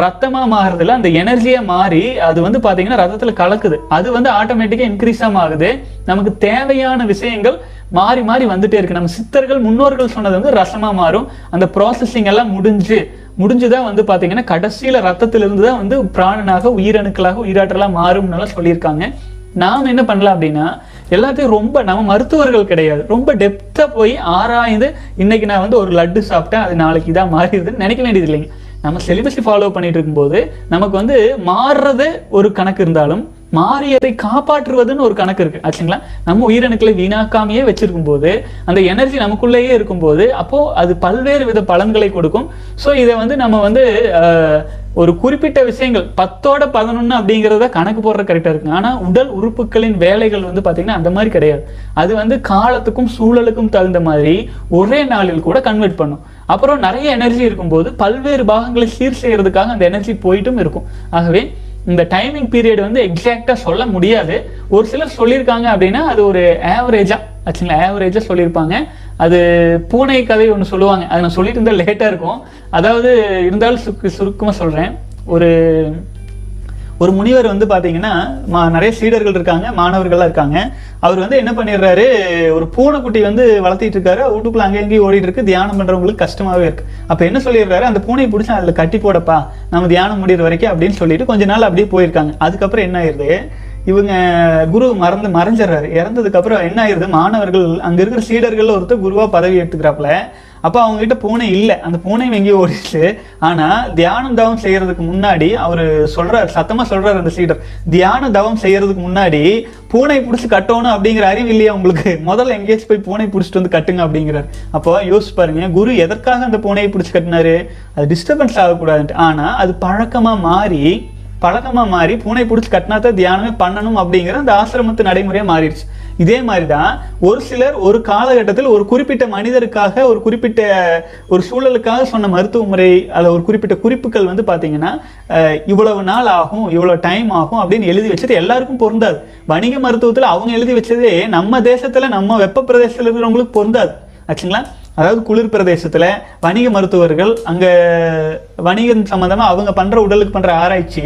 ரத்தமாக மாறுறதுல அந்த எனர்ஜியாக மாறி அது வந்து பார்த்தீங்கன்னா ரத்தத்தில் கலக்குது. அது வந்து ஆட்டோமேட்டிக்காக இன்க்ரீஸாக ஆகுது நமக்கு தேவையான விஷயங்கள் மாறி மாறி வந்துட்டே இருக்கு. நம்ம சித்தர்கள் முன்னோர்கள் சொன்னது வந்து ரசமாக மாறும். அந்த ப்ராசஸிங் எல்லாம் முடிஞ்சு முடிஞ்சுதான் வந்து பார்த்தீங்கன்னா கடைசியில் ரத்தத்திலிருந்து தான் வந்து பிராணனாக உயிரணுக்களாக உயிராற்றலாக மாறும்னால சொல்லியிருக்காங்க. நாம் என்ன பண்ணலாம் அப்படின்னா எல்லாத்தையும் ரொம்ப நம்ம மருத்துவர்கள் கிடையாது. ரொம்ப டெப்த்தாக போய் ஆராய்ந்து இன்னைக்கு நான் வந்து ஒரு லட்டு சாப்பிட்டேன் அது நாளைக்கு இதாக மாறிடுதுன்னு நினைக்க வேண்டியது இல்லைங்க. நம்ம செலிபஸை ஃபாலோ பண்ணிட்டு இருக்கும்போது நமக்கு வந்து மாறுறது ஒரு கணக்கு இருந்தாலும் மாறியதை காப்பாற்றுவதுன்னு ஒரு கணக்கு இருக்கு. ஆச்சுங்களா? நம்ம உயிரணுக்களை வீணாக்காமையே வச்சிருக்கும் போது அந்த எனர்ஜி நமக்குள்ளேயே இருக்கும்போது அப்போ அது பல்வேறு வித பலன்களை கொடுக்கும். ஸோ இதை வந்து நம்ம வந்து ஆஹ், ஒரு குறிப்பிட்ட விஷயங்கள் பத்தோட பதினொன்று அப்படிங்கிறத கணக்கு போடுற கரெக்டாக இருக்கு. ஆனால் உடல் உறுப்புகளின் வேலைகள் வந்து பார்த்தீங்கன்னா அந்த மாதிரி கிடையாது. அது வந்து காலத்துக்கும் சூழலுக்கும் தகுந்த மாதிரி ஒரே நாளில் கூட கன்வெர்ட் பண்ணும். அப்புறம் நிறைய எனர்ஜி இருக்கும்போது பல்வேறு பாகங்களை சீர் செய்யறதுக்காக அந்த எனர்ஜி போயிட்டும் இருக்கும். ஆகவே இந்த டைமிங் பீரியட் வந்து எக்ஸாக்டா சொல்ல முடியாது. ஒரு சிலர் சொல்லியிருக்காங்க அப்படின்னா அது ஒரு ஆவரேஜா ஆச்சுங்களா? ஆவரேஜா சொல்லியிருப்பாங்க. அது பூனை கதை ஒன்று சொல்லுவாங்க. அதை நான் சொல்லிட்டு இருந்தால் லேட்டா இருக்கும். அதாவது இருந்தாலும் சுருக்கு சுருக்கமாக சொல்றேன். ஒரு ஒரு முனிவர் வந்து பார்த்தீங்கன்னா மா- நிறைய சீடர்கள் இருக்காங்க மாணவர்கள்லாம் இருக்காங்க. அவர் வந்து என்ன பண்ணிடுறாரு ஒரு பூனைக்குட்டி வந்து வளர்த்திட்டு இருக்காரு. வீட்டுக்குள்ள அங்கே இங்கேயும் ஓடிட்டு இருக்கு. தியானம் பண்றவங்களுக்கு கஷ்டமாவே இருக்கு. அப்ப என்ன சொல்லிடுறாரு அந்த பூனை பிடிச்சி அதுல கட்டி போடப்பா. நம்ம தியானம் முடிகிற வரைக்கும் அப்படின்னு சொல்லிட்டு கொஞ்ச நாள் அப்படியே போயிருக்காங்க. அதுக்கப்புறம் என்ன ஆயிருது இவங்க குரு மறந்து மறைஞ்சிடுறாரு. இறந்ததுக்கு அப்புறம் என்ன ஆயிருது மாணவர்கள் அங்க இருக்கிற சீடர்கள் ஒருத்தர் குருவா பதவி எடுத்துக்கிறாப்புல அப்போ அவங்க கிட்ட பூனை இல்லை. அந்த பூனை எங்கேயோ ஓடிச்சு ஆனால் தியானம் தவம் செய்யறதுக்கு முன்னாடி அவர் சொல்கிறார் சத்தமாக சொல்கிறார் அந்த சீடர் தியான தவம் செய்கிறதுக்கு முன்னாடி பூனை பிடிச்சி கட்டணும் அப்படிங்கிற அறிவு இல்லையா உங்களுக்கு? முதல்ல எங்கேயாச்சும் போய் பூனை பிடிச்சிட்டு வந்து கட்டுங்க அப்படிங்கிறாரு. அப்போ யோசிச்சு பாருங்க குரு எதற்காக அந்த பூனையை பிடிச்சி கட்டினாரு? அது டிஸ்டர்பன்ஸ் ஆகக்கூடாதுன்ட்டு. ஆனால் அது பழக்கமாக மாறி பழக்கமாக மாறி பூனை பிடிச்சி கட்டினா தான் தியானமே பண்ணணும் அப்படிங்கிற அந்த ஆசிரமத்து நடைமுறையாக மாறிடுச்சு. இதே மாதிரி தான் ஒரு சிலர் ஒரு காலகட்டத்தில் ஒரு குறிப்பிட்ட மனிதருக்காக ஒரு குறிப்பிட்ட ஒரு சூழலுக்காக சொன்ன மருத்துவ முறை அல்ல ஒரு குறிப்பிட்ட குறிப்புகள் வந்து பார்த்தீங்கன்னா இவ்வளவு நாள் ஆகும் இவ்வளவு டைம் ஆகும் அப்படின்னு எழுதி வச்சது எல்லாருக்கும் பொருந்தாது. வணிக மருத்துவத்தில் அவங்க எழுதி வச்சதே நம்ம தேசத்துல நம்ம வெப்ப பிரதேசத்தில் இருக்கிறவங்களுக்கு பொருந்தாது. ஆச்சுங்களா? அதாவது குளிர் பிரதேசத்தில் வணிக மருத்துவர்கள் அங்கே வணிகம் சம்மந்தமாக அவங்க பண்ணுற உடலுக்கு பண்ணுற ஆராய்ச்சி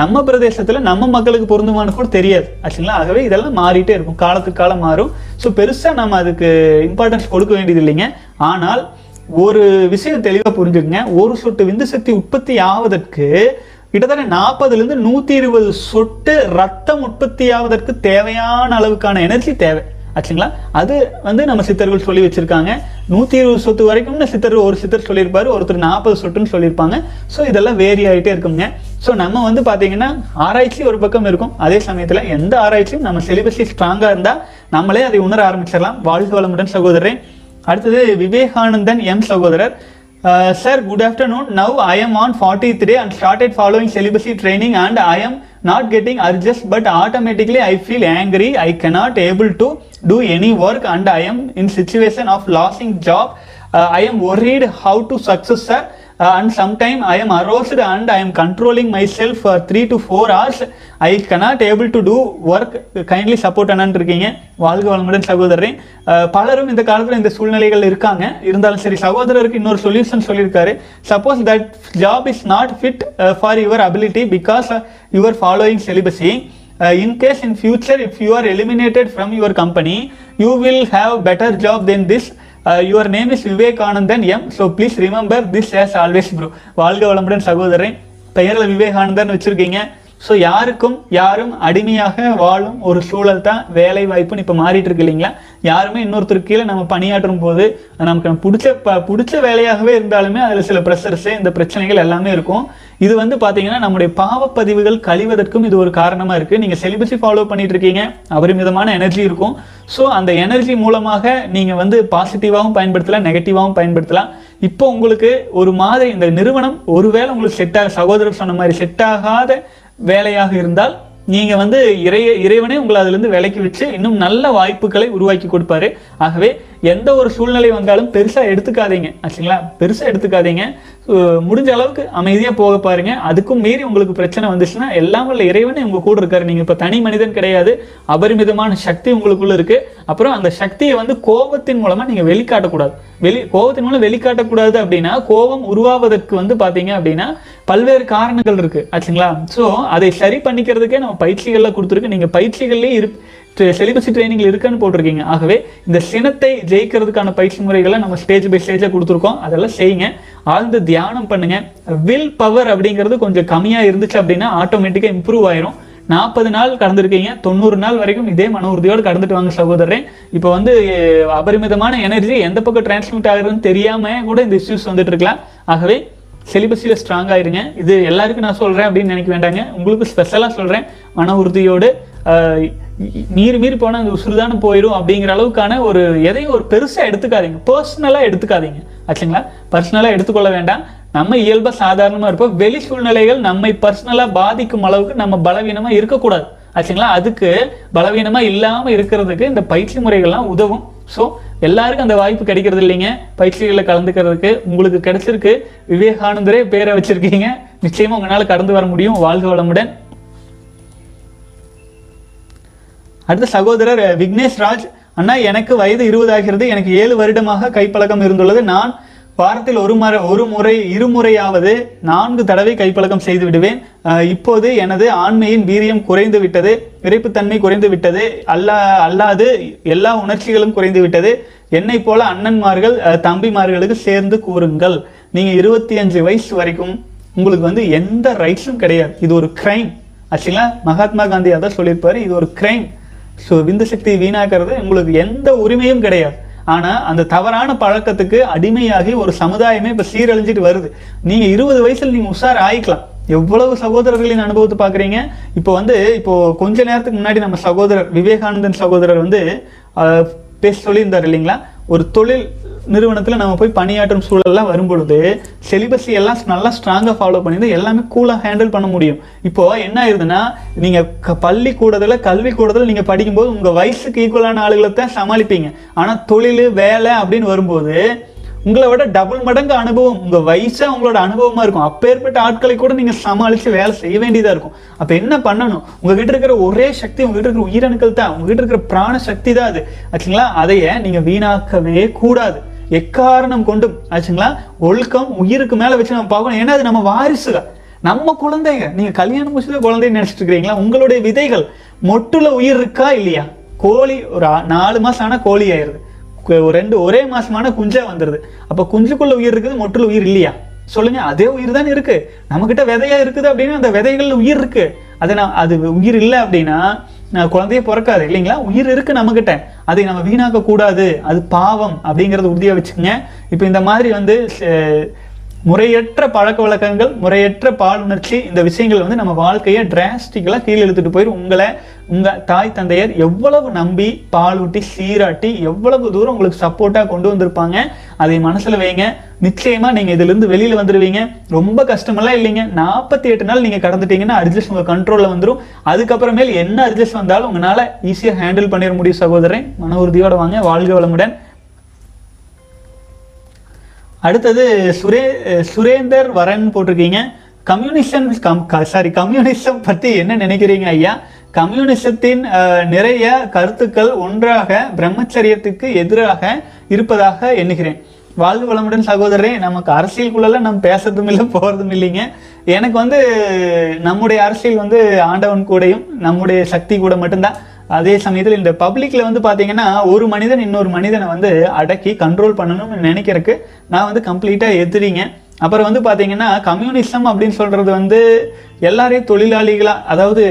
நம்ம பிரதேசத்தில் நம்ம மக்களுக்கு பொருந்துமானு கூட தெரியாது. ஆச்சுங்களா? ஆகவே இதெல்லாம் மாறிட்டே இருக்கும். காலத்துக்கு காலம் மாறும். ஸோ பெருசாக நம்ம அதுக்கு இம்பார்ட்டன்ஸ் கொடுக்க வேண்டியது இல்லைங்க. ஆனால் ஒரு விஷயம் தெளிவாக புரிஞ்சுக்கங்க. ஒரு சொட்டு விந்து சக்தி உற்பத்தி ஆவதற்கு கிட்டத்தட்ட நாற்பதுலேருந்து நூற்றி இருபது சொட்டு ரத்தம் உற்பத்தி ஆவதற்கு தேவையான அளவுக்கான எனர்ஜி தேவை. ஆச்சுங்களா? அது வந்து நம்ம சித்தர்கள் சொல்லி வச்சுருக்காங்க. நூற்றி இருபது சொத்து வரைக்கும்னு சித்தர் ஒரு சித்தர் சொல்லியிருப்பார் ஒருத்தர் நாற்பது சொட்டுன்னு சொல்லியிருப்பாங்க. ஸோ இதெல்லாம் வேரி ஆகிட்டே இருக்குங்க. ஸோ நம்ம வந்து பார்த்தீங்கன்னா ஆராய்ச்சி ஒரு பக்கம் இருக்கும். அதே சமயத்தில் எந்த ஆராய்ச்சியும் நம்ம சிலிபஸி ஸ்ட்ராங்காக இருந்தால் நம்மளே அதை உணர ஆரம்பிச்சிடலாம். வாழ்க வளமுடன் சகோதரன் அடுத்தது விவேகானந்தன் எம் சகோதரர். Sir good afternoon now I am on forty three and started following celibacy training and I am not getting adjust but automatically I feel angry I cannot able to do any work and I am in situation of losing job I am worried how to success sir and sometime I am aroused and I am controlling myself for three to four hours. I cannot able to do work. Kindly support அண்ணன் இருக்கீங்க. வாழ்க வளமுடன் சகோதரரே. Uh, பலரும் இந்த காலத்தில் இந்த சூழ்நிலைகள் இருக்காங்க. இருந்தாலும் சரி சகோதரருக்கு இன்னொரு சொல்யூஷன் சொல்லியிருக்காரு. Suppose that job is not fit for your ability because your following celibacy in case in future if you are eliminated from your company you will have better job than this uh, your name is Vivekanandan M so please remember this as always bro வாழ்க வளமுடன் சகோதரன் பெயர்ல விவேகானந்தன் வச்சிருக்கீங்க so யாருக்கும் யாரும் அடிமையாக வாழும் ஒரு சூழல் தான் வேலை வாய்ப்புன்னு இப்போ மாறிட்டு இருக்கு இல்லைங்களா? யாருமே இன்னொருத்தர் கீழே நம்ம பணியாற்றும் போது நமக்கு பிடிச்ச ப- பிடிச்ச வேலையாகவே இருந்தாலுமே அதில் சில ப்ரெஷர்ஸு இந்த பிரச்சனைகள் எல்லாமே இருக்கும். இது வந்து பார்த்தீங்கன்னா நம்முடைய பாவப்பதிவுகள் கழிவதற்கும் இது ஒரு காரணமாக இருக்குது நீங்கள் செலிபஸை ஃபாலோ பண்ணிட்டு இருக்கீங்க அபரிமிதமான எனர்ஜி இருக்கும். ஸோ அந்த எனர்ஜி மூலமாக நீங்கள் வந்து பாசிட்டிவாகவும் பயன்படுத்தலாம் நெகட்டிவாகவும் பயன்படுத்தலாம். இப்போ உங்களுக்கு ஒரு மாதிரி இந்த நிறுவனம் ஒருவேளை உங்களுக்கு செட் ஆக சகோதரர் சொன்ன மாதிரி செட் ஆகாத வேலையாக இருந்தால் நீங்க வந்து இறைய இறைவனே உங்களை அதுலேருந்து விலக்கி வச்சு இன்னும் நல்ல வாய்ப்புகளை உருவாக்கி கொடுப்பாரு. ஆகவே எந்த ஒரு சூழ்நிலை வந்தாலும் பெருசாக எடுத்துக்காதீங்க. ஆச்சுங்களா? பெருசா எடுத்துக்காதீங்க. முடிஞ்ச அளவுக்கு அமைதியாக போக பாருங்க. அதுக்கும் மீறி உங்களுக்கு பிரச்சனை வந்துச்சுன்னா எல்லாம் உள்ள இறைவனே உங்கள் கூட இருக்காரு. நீங்கள் இப்போ தனி மனிதன் கிடையாது. அபரிமிதமான சக்தி உங்களுக்குள்ள இருக்கு. அப்புறம் அந்த சக்தியை வந்து கோபத்தின் மூலமாக நீங்கள் வெளிக்காட்டக்கூடாது. வெளி கோபத்தின் மூலம் வெளிக்காட்டக்கூடாது அப்படின்னா கோபம் உருவாவதற்கு வந்து பார்த்தீங்க அப்படின்னா பல்வேறு காரணங்கள் இருக்குது ஆச்சுங்களா? ஸோ அதை சரி பண்ணிக்கிறதுக்கே நம்ம பயிற்சிகள்லாம் கொடுத்துருக்கு. நீங்கள் பயிற்சிகள்லேயே இரு செலிபஸி ட்ரைனிங் இருக்கான்னு போட்டிருக்கீங்க. ஆகவே இந்த சினத்தை ஜெயிக்கிறதுக்கான பயிற்சி முறைகளை நம்ம ஸ்டேஜ் பை ஸ்டேஜாக கொடுத்துருக்கோம். அதெல்லாம் செய்யுங்க. ஆழ்ந்து தியானம் பண்ணுங்க. வில் பவர் அப்படிங்கிறது கொஞ்சம் கம்மியாக இருந்துச்சு அப்படின்னா ஆட்டோமேட்டிக்காக இம்ப்ரூவ் ஆயிரும். நாற்பது நாள் கடந்திருக்கீங்க. தொண்ணூறு நாள் வரைக்கும் இதே மன உறுதியோடு கடந்துட்டு வாங்க சகோதரன் இப்போ வந்து அபரிமிதமான எனர்ஜி எந்த பக்கம் டிரான்ஸ்மிட் ஆகுதுன்னு தெரியாம கூட இந்த இஷ்யூஸ் வந்துட்டு இருக்கலாம். ஆகவே செலிபஸில் ஸ்ட்ராங் ஆயிருங்க. இது எல்லாருக்கும் நான் சொல்கிறேன் அப்படின்னு நினைக்க வேண்டாங்க. உங்களுக்கு ஸ்பெஷலாக சொல்கிறேன் மன உறுதியோடு மீறி மீறி போனால் அந்த உசுறுதானு போயிடும் அப்படிங்கிற அளவுக்கான ஒரு எதையும் ஒரு பெருசாக எடுத்துக்காதீங்க. பர்சனலாக எடுத்துக்காதீங்க. ஆச்சுங்களா? பர்சனலாக எடுத்துக்கொள்ள வேண்டாம். நம்ம இயல்பாக சாதாரணமாக இருப்போம். வெளி சூழ்நிலைகள் நம்மை பர்சனலாக பாதிக்கும் அளவுக்கு நம்ம பலவீனமாக இருக்கக்கூடாது. ஆச்சுங்களா? அதுக்கு பலவீனமாக இல்லாமல் இருக்கிறதுக்கு இந்த பயிற்சி முறைகள்லாம் உதவும். ஸோ எல்லாருக்கும் அந்த வாய்ப்பு கிடைக்கிறது இல்லைங்க. பயிற்சிகளில் கலந்துக்கிறதுக்கு உங்களுக்கு கிடைச்சிருக்கு. விவேகானந்தரே பேரை வச்சிருக்கீங்க. நிச்சயமா உங்களால் கடந்து வர முடியும். வாழ்க வளமுடன். அடுத்த சகோதரர் விக்னேஷ் ராஜ். அண்ணா எனக்கு வயது இருபது ஆகிறது. எனக்கு ஏழு வருடமாக கைப்பழக்கம் இருந்துள்ளது. நான் வாரத்தில் ஒரு முறை ஒரு முறை இருமுறையாவது நான்கு தடவை கைப்பழக்கம் செய்து விடுவேன். இப்போது எனது ஆண்மையின் வீரியம் குறைந்து விட்டது விரைப்புத்தன்மை குறைந்து விட்டது அல்லா அல்லாது எல்லா உணர்ச்சிகளும் குறைந்து விட்டது. என்னை போல அண்ணன்மார்கள் தம்பிமார்களுக்கு சேர்ந்து கூறுங்கள். நீங்க இருபத்தி அஞ்சு வயசு வரைக்கும் உங்களுக்கு வந்து எந்த ரைட்ஸும் கிடையாது. இது ஒரு கிரைம் ஆச்சுங்களா? மகாத்மா காந்தி அதான் சொல்லியிருப்பாரு இது ஒரு கிரைம் ஸோ விந்து சக்தி வீணாக்கிறது உங்களுக்கு எந்த உரிமையும் கிடையாது. ஆனால் அந்த தவறான பழக்கத்துக்கு அடிமையாகி ஒரு சமுதாயமே இப்போ சீரழிஞ்சிட்டு வருது. நீங்கள் இருபது வயசில் நீங்கள் உஷார் ஆயிக்கலாம். எவ்வளவு சகோதரர்களின் அனுபவத்தை பார்க்குறீங்க இப்போ வந்து இப்போ கொஞ்ச நேரத்துக்கு முன்னாடி நம்ம சகோதரர் விவேகானந்தன் சகோதரர் வந்து பேச சொல்லியிருந்தார் இல்லைங்களா? ஒரு தொழில் நிறுவனத்தில் நம்ம போய் பணியாற்றும் சூழல்லாம் வரும்பொழுது சிலிபஸ் எல்லாம் நல்லா ஸ்ட்ராங்காக ஃபாலோ பண்ணிட்டு எல்லாமே கூலாக ஹேண்டில் பண்ண முடியும். இப்போது என்ன ஆயிருதுன்னா நீங்கள் க- பள்ளி கூடத்துல கல்வி கூடத்துல நீங்கள் படிக்கும்போது உங்கள் வயசுக்கு ஈக்குவலான ஆளுகளை தான் சமாளிப்பீங்க. ஆனால் தொழில் வேலை அப்படின்னு வரும்போது உங்களை விட டபுள் மடங்கு அனுபவம் உங்கள் வயசாக உங்களோட அனுபவமாக இருக்கும். அப்பேற்பட்ட ஆட்களை கூட நீங்கள் சமாளித்து வேலை செய்ய வேண்டியதாக இருக்கும். அப்போ என்ன பண்ணணும்? உங்ககிட்ட இருக்கிற ஒரே சக்தி உங்ககிட்ட இருக்கிற உயிரணுக்கள் தான். உங்ககிட்ட இருக்கிற பிராண சக்தி தான் அது. ஆச்சுங்களா? அதையே நீங்கள் வீணாக்கவே கூடாது. எக்காரணம் கொண்டும் ஆச்சுங்களா? ஒழுக்கம் உயிருக்கு மேலே வச்சு நம்ம பார்க்கணும். ஏன்னா அது நம்ம வாரிசுகள். நம்ம குழந்தைங்க நீங்க கல்யாணம் முடிச்சுதான் குழந்தைன்னு நினைச்சிட்டு இருக்கிறீங்களா? உங்களுடைய விதைகள் மொட்டுல உயிர் இருக்கா இல்லையா? கோழி ஒரு நாலு மாசம் ஆனா கோழி ஆயிருது. ஒரு ரெண்டு ஒரே மாசமான குஞ்சா வந்துருது. அப்ப குஞ்சுக்குள்ள உயிர் இருக்குது மொட்டுல உயிர் இல்லையா? சொல்லுங்க அதே உயிர் தான் இருக்கு. நம்மக்கிட்ட விதையா இருக்குது அப்படின்னா அந்த விதைகள் உயிர் இருக்கு. அது நான் அது உயிர் இல்லை அப்படின்னா குழந்தையே பிறக்காது இல்லைங்களா? உயிர் இருக்கு நம்மகிட்ட. அதை நம்ம வீணாக்க கூடாது அது பாவம் அப்படிங்கறத உறுதியா வச்சுக்கோங்க. இப்போ இந்த மாதிரி வந்து முறையற்ற பழக்க வழக்கங்கள் முறையற்ற பாலுணர்ச்சி இந்த விஷயங்கள் வந்து நம்ம வாழ்க்கையை டிராஸ்டிக்கலாக கீழே இழுத்துட்டு போயிடும் உங்களை உங்கள் தாய் தந்தையர் எவ்வளவு நம்பி பாலூட்டி சீராட்டி எவ்வளவு தூரம் உங்களுக்கு சப்போர்ட்டாக கொண்டு வந்திருப்பாங்க அதை மனசில் வைங்க. நிச்சயமா நீங்க இதுல இருந்து வெளியில வந்துருவீங்க. ரொம்ப கஷ்டமெல்லாம் இல்லைங்க. நாற்பத்தி எட்டு நாள் நீங்க கடந்துட்டீங்கன்னா அட்ஜஸ்ட் உங்க கண்ட்ரோல்ல வந்துடும் அதுக்கப்புறமேல் என்ன அட்ஜஸ்ட் வந்தாலும் உங்களால ஈஸியா ஹேண்டில் பண்ணிட முடியும் சகோதரன் மன உறுதியோட வாங்க. வாழ்க வளமுடன். அடுத்தது சுரே சுரேந்தர் வரன் போட்டிருக்கீங்க. கம்யூனிசம் கம் சாரி கம்யூனிசம் பத்தி என்ன நினைக்கிறீங்க ஐயா? கம்யூனிசத்தின் நிறைய கருத்துக்கள் ஒன்றாக பிரம்மச்சரியத்துக்கு எதிராக இருப்பதாக எண்ணுகிறேன். வாழ்க வளமுடன் சகோதரரே நமக்கு அரசியலுக்குள்ளெல்லாம் நம்ம பேசுறதும் இல்லை போகிறதும் இல்லைங்க. எனக்கு வந்து நம்முடைய அரசியல் வந்து ஆண்டவன் கூடையும் நம்முடைய சக்தி கூட மட்டும்தான். அதே சமயத்தில் இந்த பப்ளிக்கில் வந்து பார்த்தீங்கன்னா ஒரு மனிதன் இன்னொரு மனிதனை வந்து அடக்கி கண்ட்ரோல் பண்ணணும்னு நினைக்கிறதுக்கு நான் வந்து கம்ப்ளீட்டாக எதிரிங்க. அப்புறம் வந்து பார்த்தீங்கன்னா கம்யூனிசம் அப்படின்னு சொல்கிறது வந்து எல்லாரையும் தொழிலாளிகளாக அதாவது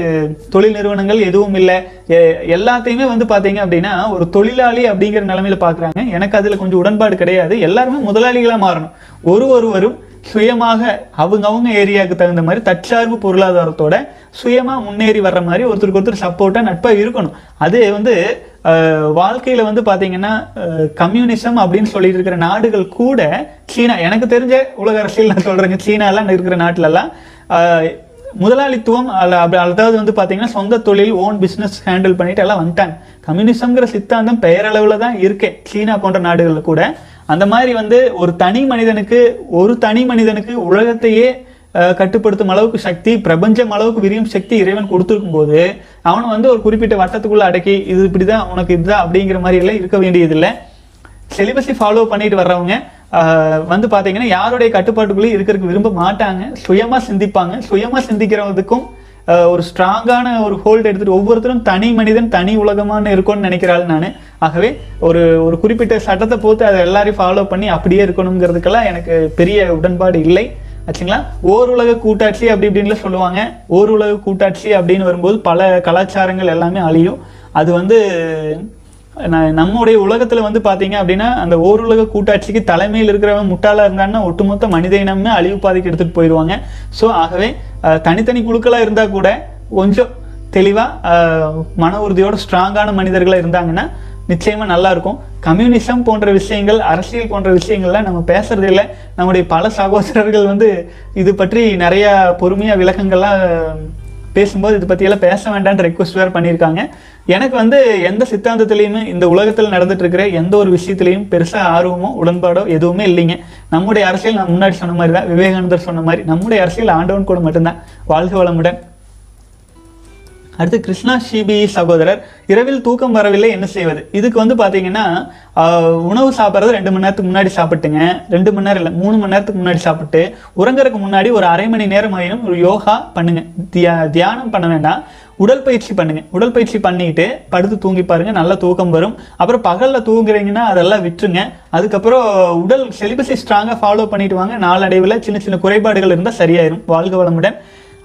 தொழில் நிறுவனங்கள் எதுவும் இல்லை. எ- எல்லாத்தையுமே வந்து பார்த்தீங்க அப்படின்னா ஒரு தொழிலாளி அப்படிங்கிற நிலமையில பார்க்குறாங்க எனக்கு அதில் கொஞ்சம் உடன்பாடு கிடையாது. எல்லாருமே முதலாளிகளாக மாறணும். ஒரு ஒருவரும் சுயமாக அவங்கவுங்க ஏரியாவுக்கு தகுந்த மாதிரி தற்சார்பு பொருளாதாரத்தோட சுயமாக முன்னேறி வர்ற மாதிரி ஒருத்தருக்கு ஒருத்தர் சப்போர்ட்டாக நட்பாக இருக்கணும். அது வந்து வாழ்க்கையில் வந்து பார்த்தீங்கன்னா கம்யூனிசம் அப்படின்னு சொல்லிட்டு இருக்கிற நாடுகள் கூட சீனா எனக்கு தெரிஞ்ச உலக அரசியல் நான் சொல்றேங்க சீனாலாம் இருக்கிற நாட்டிலலாம் முதலாளித்துவம் அல்ல- அப்படி- அதாவது வந்து பார்த்தீங்கன்னா சொந்த தொழில் ஓன் பிஸ்னஸ் ஹேண்டில் பண்ணிட்டு எல்லாம் வந்துட்டாங்க. கம்யூனிசம்ங்கிற சித்தாந்தம் பெயரளவில் தான் இருக்கே சீனா போன்ற நாடுகளில் கூட. அந்த மாதிரி வந்து ஒரு தனி மனிதனுக்கு ஒரு தனி மனிதனுக்கு உலகத்தையே கட்டுப்படுத்தும் அளவுக்கு சக்தி பிரபஞ்சம் அளவுக்கு விரியும் சக்தி இறைவன் கொடுத்துருக்கும் போது அவனை வந்து ஒரு குறிப்பிட்ட வட்டத்துக்குள்ள அடக்கி இது இப்படிதான் உனக்கு இதுதான் அப்படிங்கிற மாதிரி எல்லாம் இருக்க வேண்டியதில்லை. சிலிபஸை ஃபாலோ பண்ணிட்டு வர்றவங்க வந்து பார்த்தீங்கன்னா யாருடைய கட்டுப்பாட்டுக்குள்ளேயும் இருக்கிறதுக்கு விரும்ப மாட்டாங்க. சுயமாக சிந்திப்பாங்க. சுயமாக சிந்திக்கிறதுக்கும் ஒரு ஸ்ட்ராங்கான ஒரு ஹோல்டு எடுத்துகிட்டு ஒவ்வொருத்தரும் தனி மனிதன் தனி உலகமான இருக்கும்னு நினைக்கிறாள் நான். ஆகவே ஒரு ஒரு குறிப்பிட்ட சட்டத்தை போட்டு அதை எல்லாரையும் ஃபாலோ பண்ணி அப்படியே இருக்கணுங்கிறதுக்கெல்லாம் எனக்கு பெரிய உடன்பாடு இல்லை. ஆச்சுங்களா? ஓர் உலக கூட்டாட்சி அப்படி இப்படின்லாம் சொல்லுவாங்க. ஓர் உலக கூட்டாட்சி அப்படின்னு வரும்போது பல கலாச்சாரங்கள் எல்லாமே அழியும். அது வந்து நம்முடைய உலகத்தில் வந்து பார்த்தீங்க அப்படின்னா அந்த ஓருலக கூட்டாட்சிக்கு தலைமையில் இருக்கிறவன் முட்டாளாக இருந்தான்னா ஒட்டுமொத்த மனித இனமே அழிவு பாதைக்கு எடுத்துகிட்டு போயிடுவாங்க. ஸோ ஆகவே தனித்தனி குழுக்களாக இருந்தால் கூட கொஞ்சம் தெளிவாக மன உறுதியோட ஸ்ட்ராங்கான மனிதர்களாக இருந்தாங்கன்னா நிச்சயமாக நல்லாயிருக்கும் கம்யூனிசம் போன்ற விஷயங்கள் அரசியல் போன்ற விஷயங்கள்லாம் நம்ம பேசுறது இல்லை. நம்முடைய பல சகோதரர்கள் வந்து இது பற்றி நிறையா பொறுமையாக விளக்கங்கள்லாம் பேசும்போது இதை பற்றியெல்லாம் பேச வேண்டாம்னு ரெக்வஸ்ட் வேறு பண்ணியிருக்காங்க. எனக்கு வந்து எந்த சித்தாந்தத்துலேயுமே இந்த உலகத்தில் நடந்துட்டு இருக்கிற எந்த ஒரு விஷயத்துலையும் பெருசாக ஆர்வமோ உடன்பாடோ எதுவுமே இல்லைங்க. நம்முடைய அரசியல் நான் முன்னாடி சொன்ன மாதிரி தான் விவேகானந்தர் சொன்ன மாதிரி நம்முடைய அரசியல் ஆண்டவன் கூட மட்டும்தான். வாழ்க வளமுடன். அடுத்து கிருஷ்ணா சிபி சகோதரர். இரவில் தூக்கம் வரவில்லை என்ன செய்வது? இதுக்கு வந்து பார்த்தீங்கன்னா உணவு சாப்பிட்றது ரெண்டு மணி நேரத்துக்கு முன்னாடி சாப்பிட்டுங்க. ரெண்டு மணி நேரம் இல்லை மூணு மணி நேரத்துக்கு முன்னாடி சாப்பிட்டு உறங்குறதுக்கு முன்னாடி ஒரு அரை மணி நேரம் ஆயினும் ஒரு யோகா பண்ணுங்க. தியா தியானம் பண்ண வேண்டாம். உடற்பயிற்சி பண்ணுங்க. உடற்பயிற்சி பண்ணிட்டு படுத்து தூங்கி பாருங்க நல்ல தூக்கம் வரும். அப்புறம் பகலில் தூங்குறீங்கன்னா அதெல்லாம் விட்டுருங்க. அதுக்கப்புறம் உடல் செலிபஸை ஸ்ட்ராங்காக ஃபாலோ பண்ணிட்டு வாங்க. நாளடைவில் சின்ன சின்ன குறைபாடுகள் இருந்தால் சரியாயிரும். வாழ்க வளமுடன்.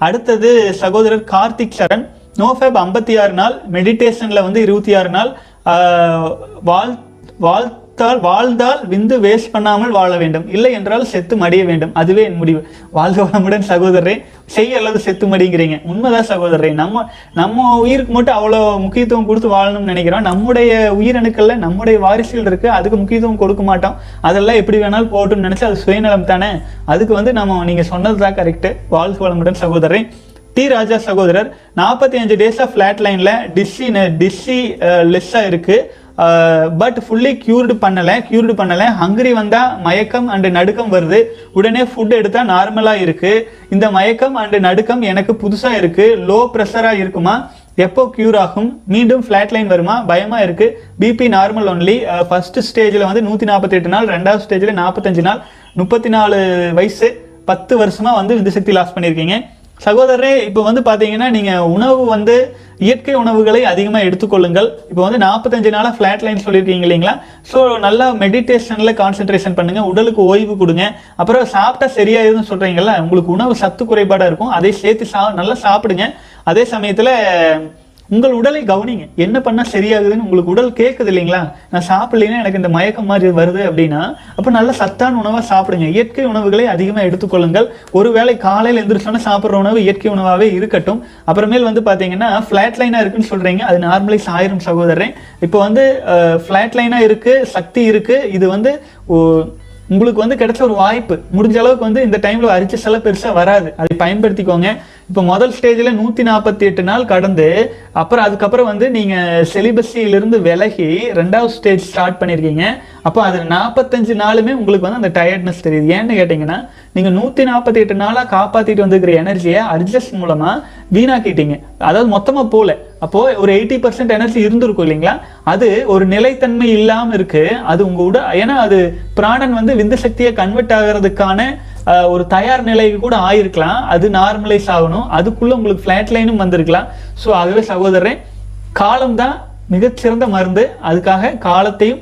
அடுத்தது சகோதரர் கார்த்திக் சரண். நோஃபேப் ஐம்பத்தி ஆறு நாள் மெடிடேஷனில் வந்து இருபத்தி ஆறு நாள் வாழ் வாழ்த்தால் வாழ்ந்தால் விந்து வேஸ்ட் பண்ணாமல் வாழ வேண்டும். இல்லை என்றால் செத்து மடிய வேண்டும். அதுவே என் முடிவு. வாழ்க வளமுடன் சகோதரரே. செய்ய அல்லது செத்து மடிங்கிறீங்க. உண்மைதான் சகோதரரே. நம்ம நம்ம உயிருக்கு மட்டும் அவ்வளோ முக்கியத்துவம் கொடுத்து வாழணும்னு நினைக்கிறோம். நம்முடைய உயிரணுக்கள்ல நம்முடைய வாரிசுகள் இருக்கு. அதுக்கு முக்கியத்துவம் கொடுக்க மாட்டோம். அதெல்லாம் எப்படி வேணாலும் போட்டும்னு நினைச்சு அது சுயநலம் தானே? அதுக்கு வந்து நம்ம நீங்க சொன்னது தான் கரெக்டு வாழ்க வளமுடன் சகோதரன் டி ராஜா சகோதரர் நாற்பத்தி அஞ்சு டேஸாக ஃப்ளாட் லைனில் டிஸ்ஸி டிஸ்ஸி லெஸ்ஸாக இருக்குது பட் ஃபுல்லி க்யூர்டு பண்ணலை க்யூர்டு பண்ணலை. ஹங்கரி வந்தால் மயக்கம் அண்டு நடுக்கம் வருது. உடனே ஃபுட் எடுத்தால் நார்மலாக இருக்குது இந்த மயக்கம் அண்டு நடுக்கம் எனக்கு புதுசாக இருக்குது லோ ப்ரெஷராக இருக்குமா? எப்போ க்யூர் ஆகும்? மீண்டும் ஃப்ளாட் லைன் வருமா? பயமாக இருக்குது பிபி நார்மல் ஒன்லி ஃபர்ஸ்ட் ஸ்டேஜில் வந்து நூற்றி நாற்பத்தெட்டு நாள் ரெண்டாவது ஸ்டேஜில் நாற்பத்தஞ்சு நாள். முப்பத்தி நாலு வயசு பத்து வருஷமாக வந்து விந்து சக்தி லாஸ் பண்ணியிருக்கீங்க சகோதரரே இப்போ வந்து பார்த்தீங்கன்னா நீங்கள் உணவு வந்து இயற்கை உணவுகளை அதிகமாக எடுத்துக்கொள்ளுங்கள். இப்போ வந்து நாற்பத்தஞ்சு நாளாக ஃப்ளாட் லைன் சொல்லியிருக்கீங்க இல்லைங்களா? ஸோ நல்லா மெடிடேஷனில் கான்சென்ட்ரேஷன் பண்ணுங்கள் உடலுக்கு ஓய்வு கொடுங்க. அப்புறம் சாப்பிட்டா சரியாயிருன்னு சொல்கிறீங்களா உங்களுக்கு உணவு சத்து குறைபாடாக இருக்கும். அதை சேர்த்து சா நல்லா சாப்பிடுங்க. அதே சமயத்தில் உங்கள் உடலை கவனிங்க. என்ன பண்ணால் சரியாகுதுன்னு உங்களுக்கு உடல் கேட்குது இல்லைங்களா? நான் சாப்பிட்லைன்னா எனக்கு இந்த மயக்கம் மாதிரி வருது அப்படின்னா அப்போ நல்ல சத்தான உணவாக சாப்பிடுங்க. இயற்கை உணவுகளை அதிகமாக எடுத்துக்கொள்ளுங்கள். ஒருவேளை காலையில் எழுந்திரிச்சோன்னா சாப்பிட்ற உணவு இயற்கை உணவாகவே இருக்கட்டும். அப்புறமேல் வந்து பார்த்தீங்கன்னா ஃப்ளாட் லைனாக இருக்குன்னு சொல்கிறீங்க அது நார்மலைஸ் ஆயிரும் சகோதரன் இப்போ வந்து ஃப்ளாட் லைனாக இருக்குது சக்தி இருக்குது இது வந்து ஓ- உங்களுக்கு வந்து கிடைச்ச ஒரு வாய்ப்பு. முடிஞ்ச அளவுக்கு வந்து இந்த டைமில் அரிச்ச செல பெருசாக வராது. அதை பயன்படுத்திக்கோங்க. இப்போ முதல் ஸ்டேஜில் நூற்றி நாற்பத்தி எட்டு நாள் கடந்து அப்புறம் அதுக்கப்புறம் வந்து நீங்கள் செலிபஸிலிருந்து விலகி ரெண்டாவது ஸ்டேஜ் ஸ்டார்ட் பண்ணியிருக்கீங்க அப்போ அது நாற்பத்தஞ்சு நாளுமே உங்களுக்கு வந்து அந்த டயர்ட்னஸ் தெரியுது. ஏன்னு கேட்டிங்கன்னா நீங்கள் நூற்றி நாற்பத்தி எட்டு நாளாக காப்பாற்றிட்டு வந்துருக்கிற எனர்ஜியை அட்ஜஸ்ட் மூலமாக வீணாக்கிட்டீங்க. அதாவது மொத்தமாக போகல அப்போது ஒரு எயிட்டி பர்சன்ட் எனர்ஜி இருந்திருக்கும் இல்லைங்களா? அது ஒரு நிலைத்தன்மை இல்லாமல் இருக்குது அது உங்கள் உட ஏன்னா அது பிராணன் வந்து விந்து சக்தியை கன்வெர்ட் ஆகிறதுக்கான ஒரு தயார் நிலைக்கு கூட ஆயிருக்கலாம். அது நார்மலைஸ் ஆகணும். அதுக்குள்ள உங்களுக்கு ஃப்ளாட் லைனும் வந்திருக்கலாம். ஸோ ஆகவே சகோதரன் காலம்தான் மிகச்சிறந்த மருந்து. அதுக்காக காலத்தையும்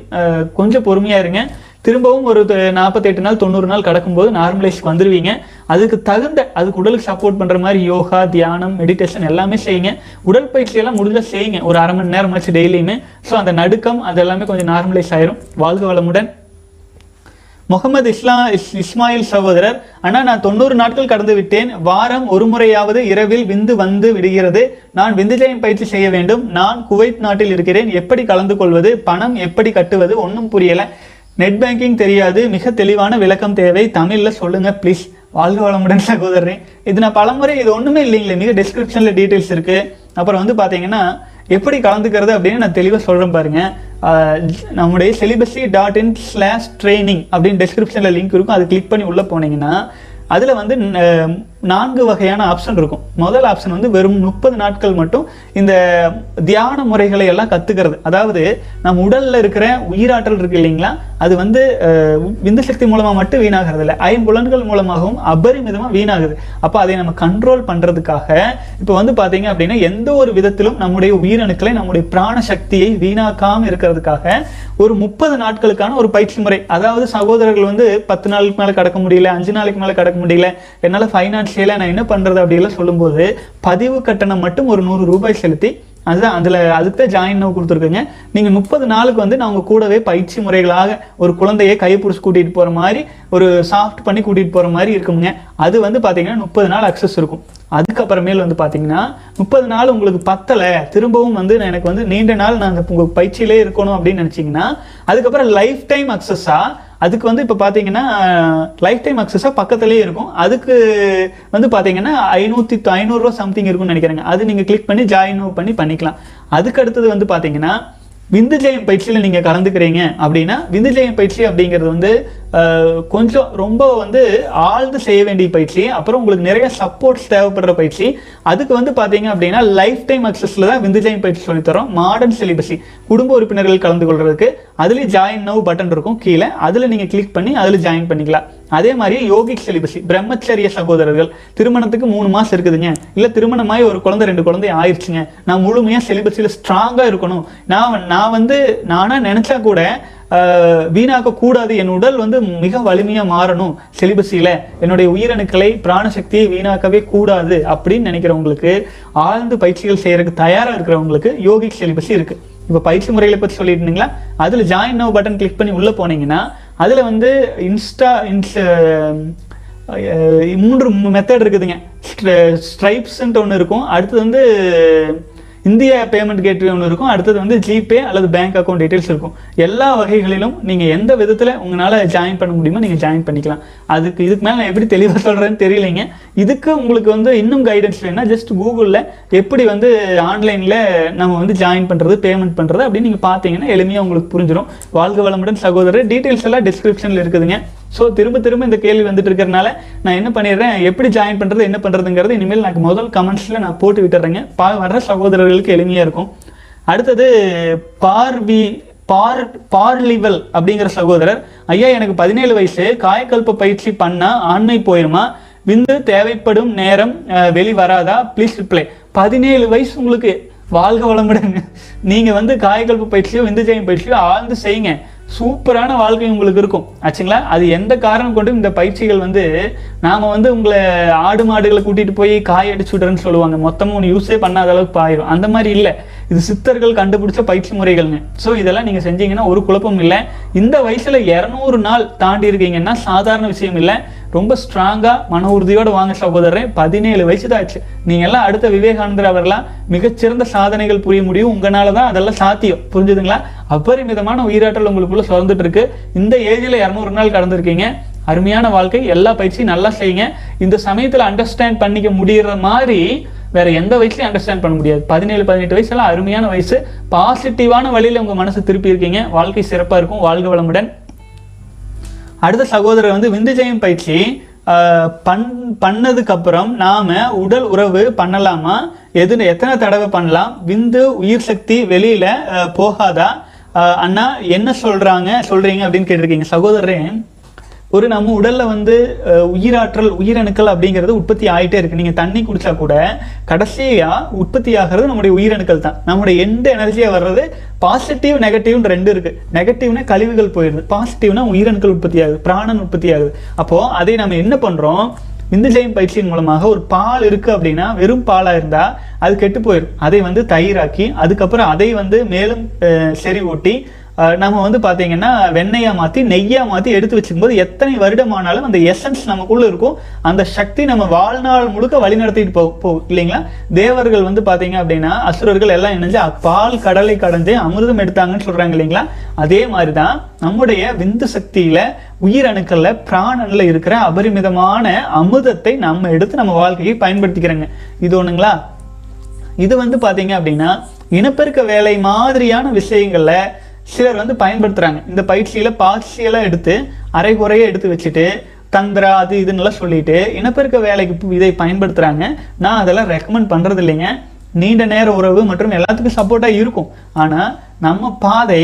கொஞ்சம் பொறுமையா இருங்க. திரும்பவும் ஒரு நாற்பத்தெட்டு நாள் தொண்ணூறு நாள் கடக்கும்போது நார்மலைஸ் வந்துடுவீங்க அதுக்கு தகுந்த அதுக்கு உடலுக்கு சப்போர்ட் பண்ணுற மாதிரி யோகா தியானம் மெடிடேஷன் எல்லாமே செய்யுங்க. உடற்பயிற்சி எல்லாம் முடிஞ்சால் செய்யுங்க. ஒரு அரை மணி நேரம் ஆச்சு டெய்லியுமே ஸோ அந்த நடுக்கம் அது எல்லாமே கொஞ்சம் நார்மலைஸ் ஆயிரும். வாழ்க வளமுடன். முகமது இஸ்லா இஸ்- இஸ்மாயில் சகோதரர் ஆனால் நான் தொண்ணூறு நாட்கள் கடந்து விட்டேன். வாரம் ஒரு முறையாவது இரவில் விந்து வந்து விடுகிறது. நான் விந்துஜயம் பயிற்சி செய்ய வேண்டும். நான் குவைத் நாட்டில் இருக்கிறேன். எப்படி கலந்து கொள்வது? பணம் எப்படி கட்டுவது? ஒன்றும் புரியல. நெட் பேங்கிங் தெரியாது. மிக தெளிவான விளக்கம் தேவை. தமிழில் சொல்லுங்க ப்ளீஸ் வாழ்க வளமுடன் சகோதரன் இது நான் பலமுறை இது ஒன்றுமே இல்லைங்களே. மிக டிஸ்கிரிப்ஷனில் டீட்டெயில்ஸ் இருக்குது அப்புறம் வந்து பார்த்தீங்கன்னா எப்படி கலந்துக்கிறது அப்படின்னு நான் தெளிவாக சொல்கிறேன் பாருங்கள் நம்முடைய celibacy dot in slash training அப்படின்னு டிஸ்கிரிப்ஷனில் லிங்க் இருக்கும். அது கிளிக் பண்ணி உள்ளே போனீங்கன்னா அதில் வந்து நான்கு வகையான ஆப்ஷன் இருக்கும். முதல் ஆப்ஷன் வந்து வெறும் முப்பது நாட்கள் மட்டும் இந்த தியான முறைகளை எல்லாம் கற்றுக்கிறது அதாவது நம்ம உடலில் இருக்கிற உயிராற்றல் இருக்கு இல்லைங்களா? அது வந்து விந்து சக்தி மூலமாக மட்டும் வீணாகிறது இல்லை. ஐம்புலன்கள் மூலமாகவும் அபரிமிதமாக வீணாகுது. அப்போ அதை நம்ம கண்ட்ரோல் பண்ணுறதுக்காக இப்போ வந்து பார்த்தீங்க அப்படின்னா எந்த ஒரு விதத்திலும் நம்முடைய உயிரணுக்களை நம்முடைய பிராண சக்தியை வீணாக்காமல் இருக்கிறதுக்காக ஒரு முப்பது நாட்களுக்கான ஒரு பயிற்சி முறை. அதாவது சகோதரர்கள் வந்து பத்து நாளுக்கு மேலே கடக்க முடியல அஞ்சு நாளைக்கு மேலே கடக்க முடியல என்னால் ஃபைனான்சியலாக நான் என்ன பண்ணுறது அப்படிலாம் சொல்லும்போது பதிவு கட்டணம் மட்டும் ஒரு நூறு ரூபாய் செலுத்தி அதுதான் அதில் அதுக்கு தான் ஜாயின் நோ கொடுத்துருக்குங்க. நீங்கள் முப்பது நாளுக்கு வந்து நான் உங்க கூடவே பயிற்சி முறைகளாக ஒரு குழந்தையை கைப்பிடிச்சு கூட்டிகிட்டு போகிற மாதிரி ஒரு சாஃப்ட் பண்ணி கூட்டிகிட்டு போகிற மாதிரி இருக்குங்க அது வந்து பார்த்தீங்கன்னா முப்பது நாள் அக்சஸ் இருக்கும். அதுக்கப்புறமேல் வந்து பார்த்தீங்கன்னா முப்பது நாள் உங்களுக்கு பத்தலை. திரும்பவும் வந்து நான் எனக்கு வந்து நீண்ட நாள் நான் உங்கள் பயிற்சியிலே இருக்கணும் அப்படின்னு நினச்சிங்கன்னா அதுக்கப்புறம் லைஃப் டைம் அக்சஸாக அதுக்கு வந்து இப்போ பார்த்தீங்கன்னா லைஃப் டைம் அக்சஸாக பக்கத்துலேயே இருக்கும். அதுக்கு வந்து பார்த்தீங்கன்னா ஐநூற்றி ஐநூறுரூவா சம்திங் இருக்கும்னு நினைக்கிறேங்க. அது நீங்கள் கிளிக் பண்ணி ஜாயின் பண்ணி பண்ணிக்கலாம். அதுக்கு அடுத்தது வந்து பார்த்தீங்கன்னா விந்து ஜெயம் பயிற்சியில் நீங்கள் கலந்துக்கிறீங்க அப்படின்னா விந்து ஜெயம் பயிற்சி அப்படிங்கிறது வந்து கொஞ்சம் ரொம்ப வந்து ஆழ்ந்து செய்ய வேண்டிய பயிற்சி அப்புறம் உங்களுக்கு நிறைய சப்போர்ட்ஸ் தேவைப்படுற பயிற்சி. அதுக்கு வந்து பார்த்தீங்க அப்படின்னா லைஃப் டைம் அக்சஸில் தான் விந்துஜெயம் பயிற்சி சொல்லித்தரோம் மாடர்ன் சிலிபஸி குடும்ப உறுப்பினர்கள் கலந்து கொள்றதுக்கு அதுலேயும் ஜாயின் நவ் பட்டன் இருக்கும் கீழே. அதில் நீங்கள் கிளிக் பண்ணி அதில் ஜாயின் பண்ணிக்கலாம். அதே மாதிரி யோகிக் செலிபசி பிரம்மச்சரிய சகோதரர்கள் திருமணத்துக்கு மூணு மாசம் இருக்குதுங்க. இல்லை திருமணமாயி ஒரு குழந்தை ரெண்டு குழந்தை ஆயிடுச்சுங்க. நான் முழுமையாக செலிபஸில் ஸ்ட்ராங்காக இருக்கணும். நான் நான் வந்து நானாக நினச்சா கூட வீணாக்க கூடாது. என் உடல் வந்து மிக வலிமையா மாறணும் சிலிபஸில என்னுடைய உயிரணுக்களை பிராணசக்தியை வீணாக்கவே கூடாது அப்படின்னு நினைக்கிறவங்களுக்கு ஆழ்ந்து பயிற்சிகள் செய்யறதுக்கு தயாரா இருக்கிறவங்களுக்கு யோகிக் செலிபஸி இருக்கு. இப்போ பயிற்சி முறைகளை பற்றி சொல்லியிருந்தீங்களா அதில் ஜாயின் நவ் பட்டன் கிளிக் பண்ணி உள்ளே போனீங்கன்னா அதில் வந்து இன்ஸ்டா இன்ஸ் மூன்று மெத்தட் இருக்குதுங்க. ஸ்ட்ரைப்ஸ்ன்ட்டு ஒன்று இருக்கும். அடுத்தது வந்து இந்தியா பேமெண்ட் கேட்வே ஒன்று இருக்கும். அடுத்தது வந்து ஜிபே அல்லது பேங்க் அக்கௌண்ட் டீட்டெயில்ஸ் இருக்கும். எல்லா வகைகளிலும் நீங்கள் எந்த விதத்தில் உங்களால் ஜாயின் பண்ண முடியுமோ நீங்கள் ஜாயின் பண்ணிக்கலாம். அதுக்கு இதுக்கு மேலே நான் எப்படி தெளிவாக சொல்கிறேன்னு தெரியலைங்க. இதுக்கு உங்களுக்கு வந்து இன்னும் கைடன்ஸ் வேணும்னா ஜஸ்ட் கூகுளில் எப்படி வந்து ஆன்லைனில் நம்ம வந்து ஜாயின் பண்ணுறது பேமெண்ட் பண்ணுறது அப்படின்னு நீங்கள் பார்த்தீங்கன்னா எளிமையாக உங்களுக்கு புரிஞ்சிடும் வாழ்க வளமுடன் சகோதரர். டீட்டெயில்ஸ் எல்லாம் டிஸ்கிரிப்ஷனில் இருக்குதுங்க. ஸோ திரும்ப திரும்ப இந்த கேள்வி வந்துட்டு இருக்கிறனால நான் என்ன பண்ணிடுறேன்? எப்படி ஜாயின் பண்ணுறது என்ன பண்ணுறதுங்கிறது இனிமேல் எனக்கு முதல் கமெண்ட்ஸில் நான் போட்டு விட்டுறேங்க. பா வர்ற சகோதரர்களுக்கு எளிமையாக இருக்கும். அடுத்தது பார்வி பார் பார்லிவல் அப்படிங்கிற சகோதரர். ஐயா எனக்கு பதினேழு வயசு. காயக்கல்ப பயிற்சி பண்ணால் ஆண்மை போயிருமா? விந்து தேவைப்படும் நேரம் வெளி வராதா? ப்ளீஸ் ரிப்ளை பதினேழு வயசு உங்களுக்கு வாழ்க வளமுடன். நீங்கள் வந்து காயக்கல்ப பயிற்சியோ விந்து ஜெயம் பயிற்சியோ ஆழ்ந்து செய்யுங்க. சூப்பரான வாழ்க்கை உங்களுக்கு இருக்கும். ஆச்சுங்களா? அது எந்த காரணம் கொண்டும் இந்த பயிற்சிகள் வந்து நாம வந்து உங்களை ஆடு மாடுகளை கூட்டிட்டு போய் காய் அடிச்சு விடுறேன்னு சொல்லுவாங்க. மொத்தமும் ஒன்று யூஸே பண்ணாத அளவுக்கு பாயிடும் அந்த மாதிரி இல்லை. இது சித்தர்கள் கண்டுபிடிச்ச பயிற்சி முறைகள்ங்க ஸோ இதெல்லாம் நீங்கள் செஞ்சீங்கன்னா ஒரு குழப்பம் இல்லை. இந்த வயசில் இரநூறு நாள் தாண்டி இருக்கீங்கன்னா சாதாரண விஷயம் இல்லை. ரொம்ப ஸ்ட்ராங்காக மன உறுதியோடு வாங்க சகோதரரே பதினேழு வயசு தான் ஆச்சு. நீங்கள் எல்லாம் அடுத்த விவேகானந்தர் அவர்களாம் மிகச்சிறந்த சாதனைகள் புரிய முடியும். உங்களால் தான் அதெல்லாம் சாத்தியம். புரிஞ்சுதுங்களா? அபரிமிதமான உயிராற்றல் உங்களுக்குள்ளே சுரந்துட்டு இருக்கு. இந்த ஏஜில் இரநூறு நாள் கடந்திருக்கீங்க. அருமையான வாழ்க்கை. எல்லா பயிற்சியும் நல்லா செய்யுங்க. இந்த சமயத்தில் அண்டர்ஸ்டாண்ட் பண்ணிக்க முடிகிற மாதிரி வேற எந்த வயசுலையும் அண்டர்ஸ்டாண்ட் பண்ண முடியாது. பதினேழு பதினெட்டு வயசுல அருமையான வயசு. பாசிட்டிவான வழியில உங்க மனசு திருப்பி இருக்கீங்க. வாழ்க்கை சிறப்பா இருக்கும். வாழ்க வளமுடன். அடுத்த சகோதரர் வந்து விந்துஜயம் பயிற்சி. பண் பண்ணதுக்கு அப்புறம் நாம உடல் உறவு பண்ணலாமா? எது எத்தனை தடவை பண்ணலாம்? விந்து உயிர் சக்தி வெளியில போகாதா? அண்ணா என்ன சொல்றாங்க? சொல்றீங்க அப்படின்னு கேட்டிருக்கீங்க. சகோதரரே ஒரு நம்ம உடல்ல வந்து உயிராற்றல் உயிரணுக்கள் அப்படிங்கிறது உற்பத்தி ஆயிட்டே இருக்கு. நீங்க தண்ணி குடிச்சா கூட கடைசியா உற்பத்தி ஆகிறது நம்முடைய உயிரணுக்கள் தான். நம்முடைய எந்த எனர்ஜியா வர்றது? பாசிட்டிவ் நெகட்டிவ் ரெண்டு இருக்கு. நெகட்டிவ்னா கழிவுகள் போயிடுது. பாசிட்டிவ்னா உயிரணுக்கள் உற்பத்தி ஆகுது. பிராணன் உற்பத்தி ஆகுது. அப்போ அதை நம்ம என்ன பண்றோம்? விந்துஜயம் பயிற்சியின் மூலமாக ஒரு பால் இருக்கு அப்படின்னா வெறும் பாலா இருந்தா அது கெட்டு போயிடும். அதை வந்து தயிராக்கி அதுக்கப்புறம் அதை வந்து மேலும் செறி செறிவூட்டி நம்ம வந்து பார்த்தீங்கன்னா வெண்ணையாக மாற்றி நெய்யாக மாற்றி எடுத்து வச்சுக்கும்போது எத்தனை வருடமானாலும் அந்த எசன்ஸ் நமக்குள்ளே இருக்கும். அந்த சக்தி நம்ம வாழ்நாள் முழுக்க வழிநடத்திட்டு போ போகும் இல்லைங்களா? தேவர்கள் வந்து பார்த்தீங்க அப்படின்னா அசுரர்கள் எல்லாம் இணைஞ்சு பால் கடலை கடந்து அமிர்தம் எடுத்தாங்கன்னு சொல்கிறாங்க இல்லைங்களா? அதே மாதிரி தான் நம்முடைய விந்து சக்தியில் உயிரணுக்களில் பிராணனில் இருக்கிற அபரிமிதமான அமிர்தத்தை நம்ம எடுத்து நம்ம வாழ்க்கையை பயன்படுத்திக்கிறோங்க. இது ஒன்றுங்களா இது வந்து பார்த்தீங்க அப்படின்னா இனப்பெருக்க வேலை மாதிரியான விஷயங்களில் சிலர் வந்து பயன்படுத்துகிறாங்க இந்த பயிற்சியில் பார்சியலாக எடுத்து அரைகுறைய எடுத்து வச்சுட்டு தந்திரா அது இதுன்னெலாம் சொல்லிட்டு இனப்பெருக்க வேலைக்கு இதை பயன்படுத்துகிறாங்க நான் அதெல்லாம் ரெக்கமெண்ட் பண்ணுறது இல்லைங்க நீண்ட நேர உறவு மற்றும் எல்லாத்துக்கும் சப்போர்ட்டாக இருக்கும். ஆனால் நம்ம பாதை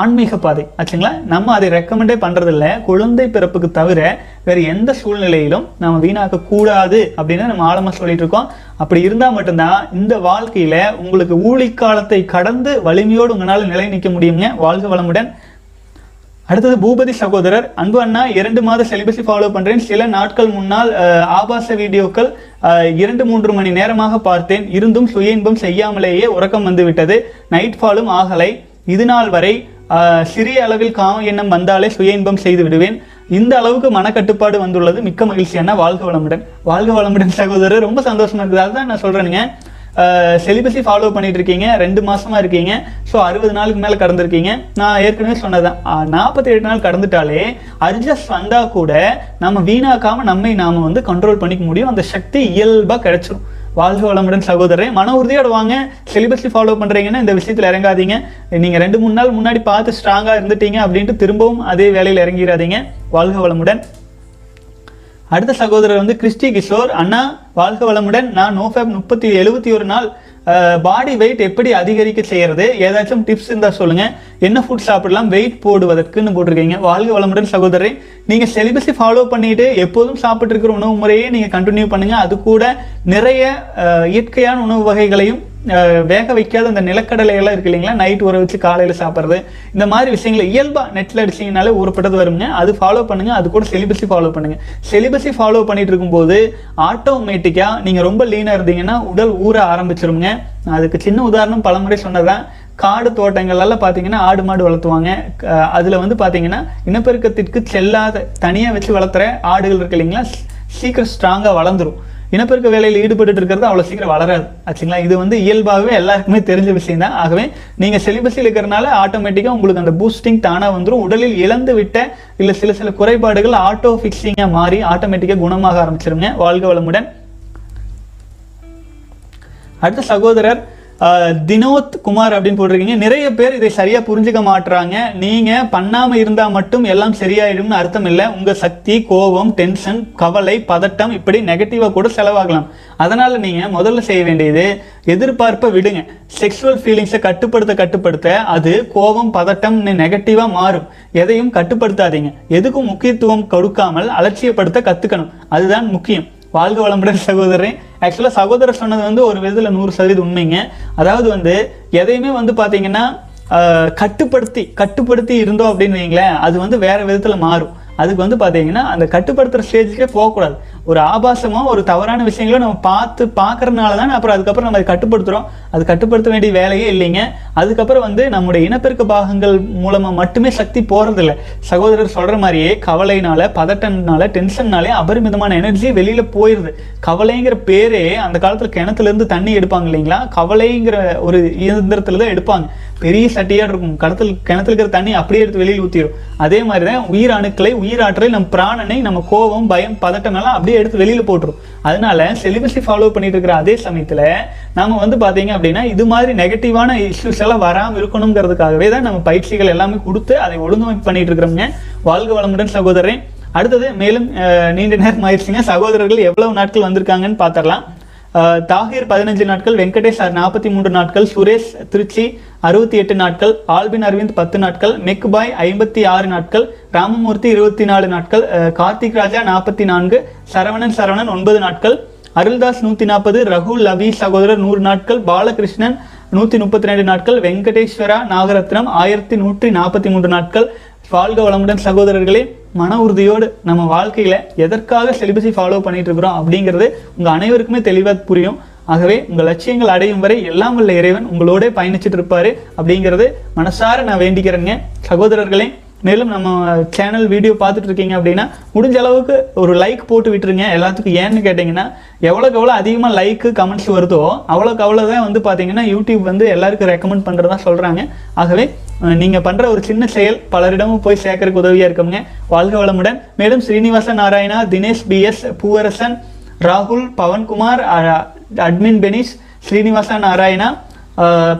ஆன்மீக பாதை ஆச்சுங்களா? நம்ம அதை ரெக்கமெண்டே பண்ணுறதில்ல குழந்தை பிறப்புக்கு தவிர வேறு எந்த சூழ்நிலையிலும் நம்ம வீணாக்க கூடாது அப்படின்னு நம்ம ஆழமாக சொல்லிட்டு இருக்கோம். அப்படி இருந்தால் மட்டும்தான் இந்த வாழ்க்கையில் உங்களுக்கு ஊழிக்காலத்தை கடந்து வலிமையோடு உங்களால் நிலை நிற்க முடியுங்க. வாழ்க வளமுடன். அடுத்தது பூபதி சகோதரர் அன்பு அண்ணா இரண்டு மாத செலிபஸை ஃபாலோ பண்ணுறேன் சில நாட்கள் முன்னால் ஆபாச வீடியோக்கள் இரண்டு மூன்று மணி நேரமாக பார்த்தேன். இருந்தும் சுய இன்பம் செய்யாமலேயே உறக்கம் வந்து விட்டது நைட் ஃபாலும் ஆகலை. இது நாள் வரை சிறிய அளவில் காம எண்ணம் வந்தாலே சுய இன்பம் செய்து விடுவேன். இந்த அளவுக்கு மனக்கட்டுப்பாடு வந்துள்ளது. மிக்க மகிழ்ச்சியான வாழ்க வளமுடன். வாழ்க வளமுடன் சகோதரர் ரொம்ப சந்தோஷமா இருக்குது. அதுதான் நான் சொல்கிறேனுங்க செலிபஸை ஃபாலோ பண்ணிட்டு இருக்கீங்க ரெண்டு மாசமா இருக்கீங்க. ஸோ அறுபது நாளுக்கு மேல கடந்திருக்கீங்க. நான் ஏற்கனவே சொன்னதான் நாற்பத்தி எட்டு நாள் கடந்துட்டாலே அட்ஜஸ்ட் வந்தா கூட நம்ம வீணாக்காம நம்மை நாம வந்து கண்ட்ரோல் பண்ணிக்க முடியும். அந்த சக்தி இயல்பா கிடைச்சிரும். வாழ்க வளமுடன் சகோதரன் மன உறுதியோட வாங்க. சிலிபஸை ஃபாலோ பண்ணுறீங்கன்னா இந்த விஷயத்தில் இறங்காதீங்க. நீங்கள் ரெண்டு மூணு நாள் முன்னாடி பார்த்து ஸ்ட்ராங்காக இருந்துட்டீங்க அப்படின்ட்டு திரும்பவும் அதே வேலையில் இறங்கிடாதீங்க வாழ்க வளமுடன். அடுத்த சகோதரர் வந்து கிறிஸ்டி கிஷோர். அண்ணா வாழ்க வளமுடன். நான் நோஃபேப் முப்பத்தி எழுபத்தி ஒரு நாள் பாடி வெயிட் எப்படி அதிகரிக்க செய்கிறது ஏதாச்சும் டிப்ஸ் இருந்தால் சொல்லுங்கள் என்ன ஃபுட் சாப்பிடலாம்? வெயிட் போடுவதற்குன்னு போட்டிருக்கீங்க. வாழ்க வளமுடன் சகோதரி நீங்கள் செலிபஸை ஃபாலோ பண்ணிட்டு எப்போதும் சாப்பிட்டு இருக்கிற உணவு முறையே நீங்கள் கண்டினியூ பண்ணுங்கள் அது கூட நிறைய இயற்கையான உணவு வகைகளையும் வேக வைக்காத அந்த நிலக்கடலை எல்லாம் இருக்கு இல்லைங்களா? நைட் ஊற வச்சு காலையில் சாப்பிட்றது. இந்த மாதிரி விஷயங்களை இயல்பாக நெட்டில் அடிச்சிங்கனாலே ஊறப்பட்டது வருங்க. அது ஃபாலோ பண்ணுங்கள் அது கூட செலிபஸி ஃபாலோ பண்ணுங்கள் செலிபஸை ஃபாலோ பண்ணிட்டு இருக்கும்போது ஆட்டோமேட்டிக்காக நீங்கள் ரொம்ப லீனாக இருந்தீங்கன்னா உடல் ஊற ஆரம்பிச்சிருங்க. அதுக்கு சின்ன உதாரணம் பலமுறை சொன்னதான் காடு தோட்டங்கள்லாம் பார்த்தீங்கன்னா ஆடு மாடு வளர்த்துவாங்க. அதில் வந்து பார்த்தீங்கன்னா இனப்பெருக்கத்திற்கு செல்லாத தனியாக வச்சு வளர்த்துற ஆடுகள் இருக்கு இல்லைங்களா? சீக்கிரம் ஸ்ட்ராங்காக வளர்ந்துரும். இனப்பெருக்க வேலையில் ஈடுபட்டு இருக்கிறது அவ்வளோ சீக்கிரம் வளராது. ஆச்சுங்களா? இது வந்து இயல்பாகவே எல்லாருக்குமே தெரிஞ்ச விஷயம் தான். ஆகவே நீங்கள் செலிபஸில் இருக்கிறனால ஆட்டோமேட்டிக்காக உங்களுக்கு அந்த பூஸ்டிங் தானாக வந்துடும் உடலில் இழந்து விட்ட இல்லை சில சில குறைபாடுகள் ஆட்டோ ஃபிக்ஸிங்காக மாறி ஆட்டோமேட்டிக்காக குணமாக ஆரம்பிச்சிருங்க. வாழ்க வளமுடன். அடுத்த சகோதரர் தினோத் குமார் அப்படின்னு போட்டிருக்கீங்க. நிறைய பேர் இதை சரியாக புரிஞ்சுக்க மாட்டுறாங்க நீங்கள் பண்ணாமல் இருந்தால் மட்டும் எல்லாம் சரியாயிடும்னு அர்த்தம் இல்லை உங்கள் சக்தி கோபம் டென்ஷன் கவலை பதட்டம் இப்படி நெகட்டிவாக கூட செலவாகலாம். அதனால் நீங்கள் முதல்ல செய்ய வேண்டியது எதிர்பார்ப்பை விடுங்க. செக்ஷுவல் ஃபீலிங்ஸை கட்டுப்படுத்த கட்டுப்படுத்த அது கோபம் பதட்டம் நெகட்டிவாக மாறும். எதையும் கட்டுப்படுத்தாதீங்க. எதுக்கும் முக்கியத்துவம் கொடுக்காமல் அலட்சியப்படுத்த கற்றுக்கணும் அதுதான் முக்கியம். வாழ்க வளமுடன் சகோதரன் ஆக்சுவலாக சகோதரர் சொன்னது வந்து ஒரு விதத்தில் நூறு சதவீதம் உண்மைங்க. அதாவது வந்து எதையுமே வந்து பார்த்தீங்கன்னா கட்டுப்படுத்தி கட்டுப்படுத்தி இருந்தோம் அப்படின்னு வைங்களேன் அது வந்து வேறு விதத்தில் மாறும். அதுக்கு வந்து பார்த்தீங்கன்னா அந்த கட்டுப்படுத்துகிற ஸ்டேஜுக்கே போகக்கூடாது. ஒரு ஆபாசமோ ஒரு தவறான விஷயங்களோ நம்ம பார்த்து பார்க்கறதுனால தான் அப்புறம் அதுக்கப்புறம் நம்ம அதை கட்டுப்படுத்துகிறோம் அது கட்டுப்படுத்த வேண்டிய வேலையே இல்லைங்க. அதுக்கப்புறம் வந்து நம்முடைய இனப்பெருக்க பாகங்கள் மூலமாக மட்டுமே சக்தி போகிறதில்ல சகோதரர் சொல்கிற மாதிரியே கவலைனால பதட்டம்னால டென்ஷன்னாலே அபரிமிதமான எனர்ஜி வெளியில் போயிடுது கவலைங்கிற பேரே அந்த காலத்தில் கிணத்துலேருந்து தண்ணி எடுப்பாங்க இல்லைங்களா? கவலைங்கிற ஒரு இயந்திரத்தில் தான் எடுப்பாங்க. பெரிய சட்டியாக இருக்கும். கடத்தில் கிணத்துல இருக்கிற தண்ணி அப்படியே எடுத்து வெளியில் ஊற்றிடும் அதே மாதிரி தான் உயிர் அணுக்களை உயிராற்றலை நம்ம பிராணனை நம்ம கோபம் பயம் பதட்டம் எல்லாம் அப்படியே எடுத்து வெளியில் போட்டுரும். அதனால செலிபஸை ஃபாலோ பண்ணிட்டு இருக்கிற அதே சமயத்தில் நாம் வந்து பார்த்தீங்க அப்படின்னா இது மாதிரி நெகட்டிவான இஷ்யூஸ் எல்லாம் வராமல் இருக்கணுங்கிறதுக்காகவே தான் நம்ம பயிற்சிகள் எல்லாமே கொடுத்து அதை ஒழுங்கமைப்பு பண்ணிட்டு இருக்கிறோங்க வாழ்க வளமுடன் சகோதரன் அடுத்தது மேலும் நீண்ட நேரம் ஆயிடுச்சுங்க. சகோதரர்கள் எவ்வளவு நாட்கள் வந்திருக்காங்கன்னு பார்த்துடலாம் தாகிர் பதினஞ்சு நாட்கள் வெங்கடேஷ் நாற்பத்தி மூன்று நாட்கள் சுரேஷ் திருச்சி அறுபத்தி எட்டு நாட்கள் ஆல்பின் அரவிந்த் பத்து நாட்கள் மெக்பாய் ஐம்பத்தி ஆறு நாட்கள் ராமமூர்த்தி இருபத்தி நாலு நாட்கள் கார்த்திக் ராஜா நாற்பத்தி நான்கு சரவணன் சரவணன் ஒன்பது நாட்கள் அருள்தாஸ் நூத்தி நாற்பது ரகுல் லவி சகோதரர் நூறு நாட்கள் பாலகிருஷ்ணன் நூத்தி முப்பத்தி ரெண்டு நாட்கள் வெங்கடேஸ்வரா நாகரத்னம் ஆயிரத்தி நூற்றி நாற்பத்தி மூன்று நாட்கள் வாழ்க வளமுடன் சகோதரர்களே மன உறுதியோடு நம்ம வாழ்க்கையில எதற்காக செலிபஸை ஃபாலோ பண்ணிட்டு இருக்கிறோம் அப்படிங்கிறது உங்க அனைவருக்குமே தெளிவாக புரியும். ஆகவே உங்கள் லட்சியங்கள் அடையும் வரை எல்லாம் உள்ள இறைவன் உங்களோட பயணிச்சுட்டு இருப்பாரு அப்படிங்கிறது மனசார நான் வேண்டிக்கிறேங்க. சகோதரர்களே மேலும் நம்ம சேனல் வீடியோ பார்த்துட்டு இருக்கீங்க அப்படின்னா முடிஞ்ச அளவுக்கு ஒரு லைக் போட்டு விட்டுருங்க. எல்லாத்துக்கும் ஏன்னு கேட்டிங்கன்னா எவ்வளோக்கு எவ்வளோ அதிகமாக லைக்கு கமெண்ட்ஸ் வருதோ அவ்வளோக்கு அவ்வளோ தான் வந்து பார்த்தீங்கன்னா யூடியூப் வந்து எல்லாருக்கும் ரெக்கமெண்ட் பண்ணுறதா சொல்கிறாங்க ஆகவே நீங்கள் பண்ணுற ஒரு சின்ன செயல் பலரிடமும் போய் சேர்க்கறதுக்கு உதவியாக இருக்குங்க. வாழ்க வளமுடன். மேலும் ஸ்ரீனிவாச நாராயணா தினேஷ் பிஎஸ் பூவரசன் ராகுல் பவன்குமார் அட்மின் பெனிஷ் ஸ்ரீனிவாச நாராயணா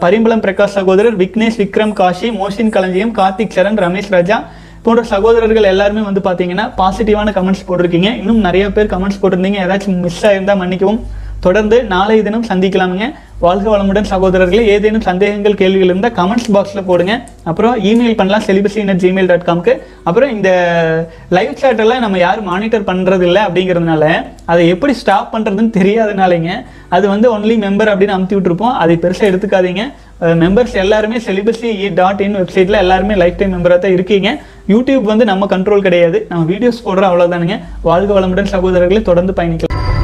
பரிம்பளம் பிரகாஷ் சகோதரர் விக்னேஷ் விக்ரம் காஷி மோஷின் களஞ்சியம் கார்த்திக் சரண் ரமேஷ் ராஜா போன்ற சகோதரர்கள் எல்லாருமே வந்து பார்த்தீங்கன்னா பாசிட்டிவான கமெண்ட்ஸ் போட்டிருக்கீங்க. இன்னும் நிறைய பேர் கமெண்ட்ஸ் போட்டிருந்தீங்க. ஏதாச்சும் மிஸ் ஆயிருந்தா மன்னிக்கவும். தொடர்ந்து நாளைய தினம் சந்திக்கலாமுங்க. வாழ்க வளமுடன் சகோதரர்களே. ஏதேனும் சந்தேகங்கள் கேள்விகள் இருந்தால் கமெண்ட்ஸ் பாக்ஸில் போடுங்க. அப்புறம் இமெயில் பண்ணலாம் செலிபஸி இன் ஜிமெயில் டாட் காம்க்கு அப்புறம் இந்த லைவ் chat நம்ம யாரும் மானிட்டர் பண்ணுறது இல்லை அப்படிங்கிறதுனால அதை எப்படி ஸ்டாப் பண்ணுறதுன்னு தெரியாதனாலேங்க அது வந்து ஒன்லி மெம்பர் அப்படின்னு அமுத்தி விட்டுருப்போம். அதை பெருசாக எடுத்துக்காதீங்க. மெம்பர்ஸ் எல்லாருமே செலிபஸி டாட் இன் வெப்சைட்டில் எல்லாருமே லைஃப் டைம் மெம்பராக தான் இருக்கீங்க. யூடியூப் வந்து நம்ம கண்ட்ரோல் கிடையாது. நம்ம வீடியோஸ் போடுறோம் அவ்வளோதானுங்க வாழ்க வளமுடன் சகோதரர்களை. தொடர்ந்து பயணிக்கலாம்.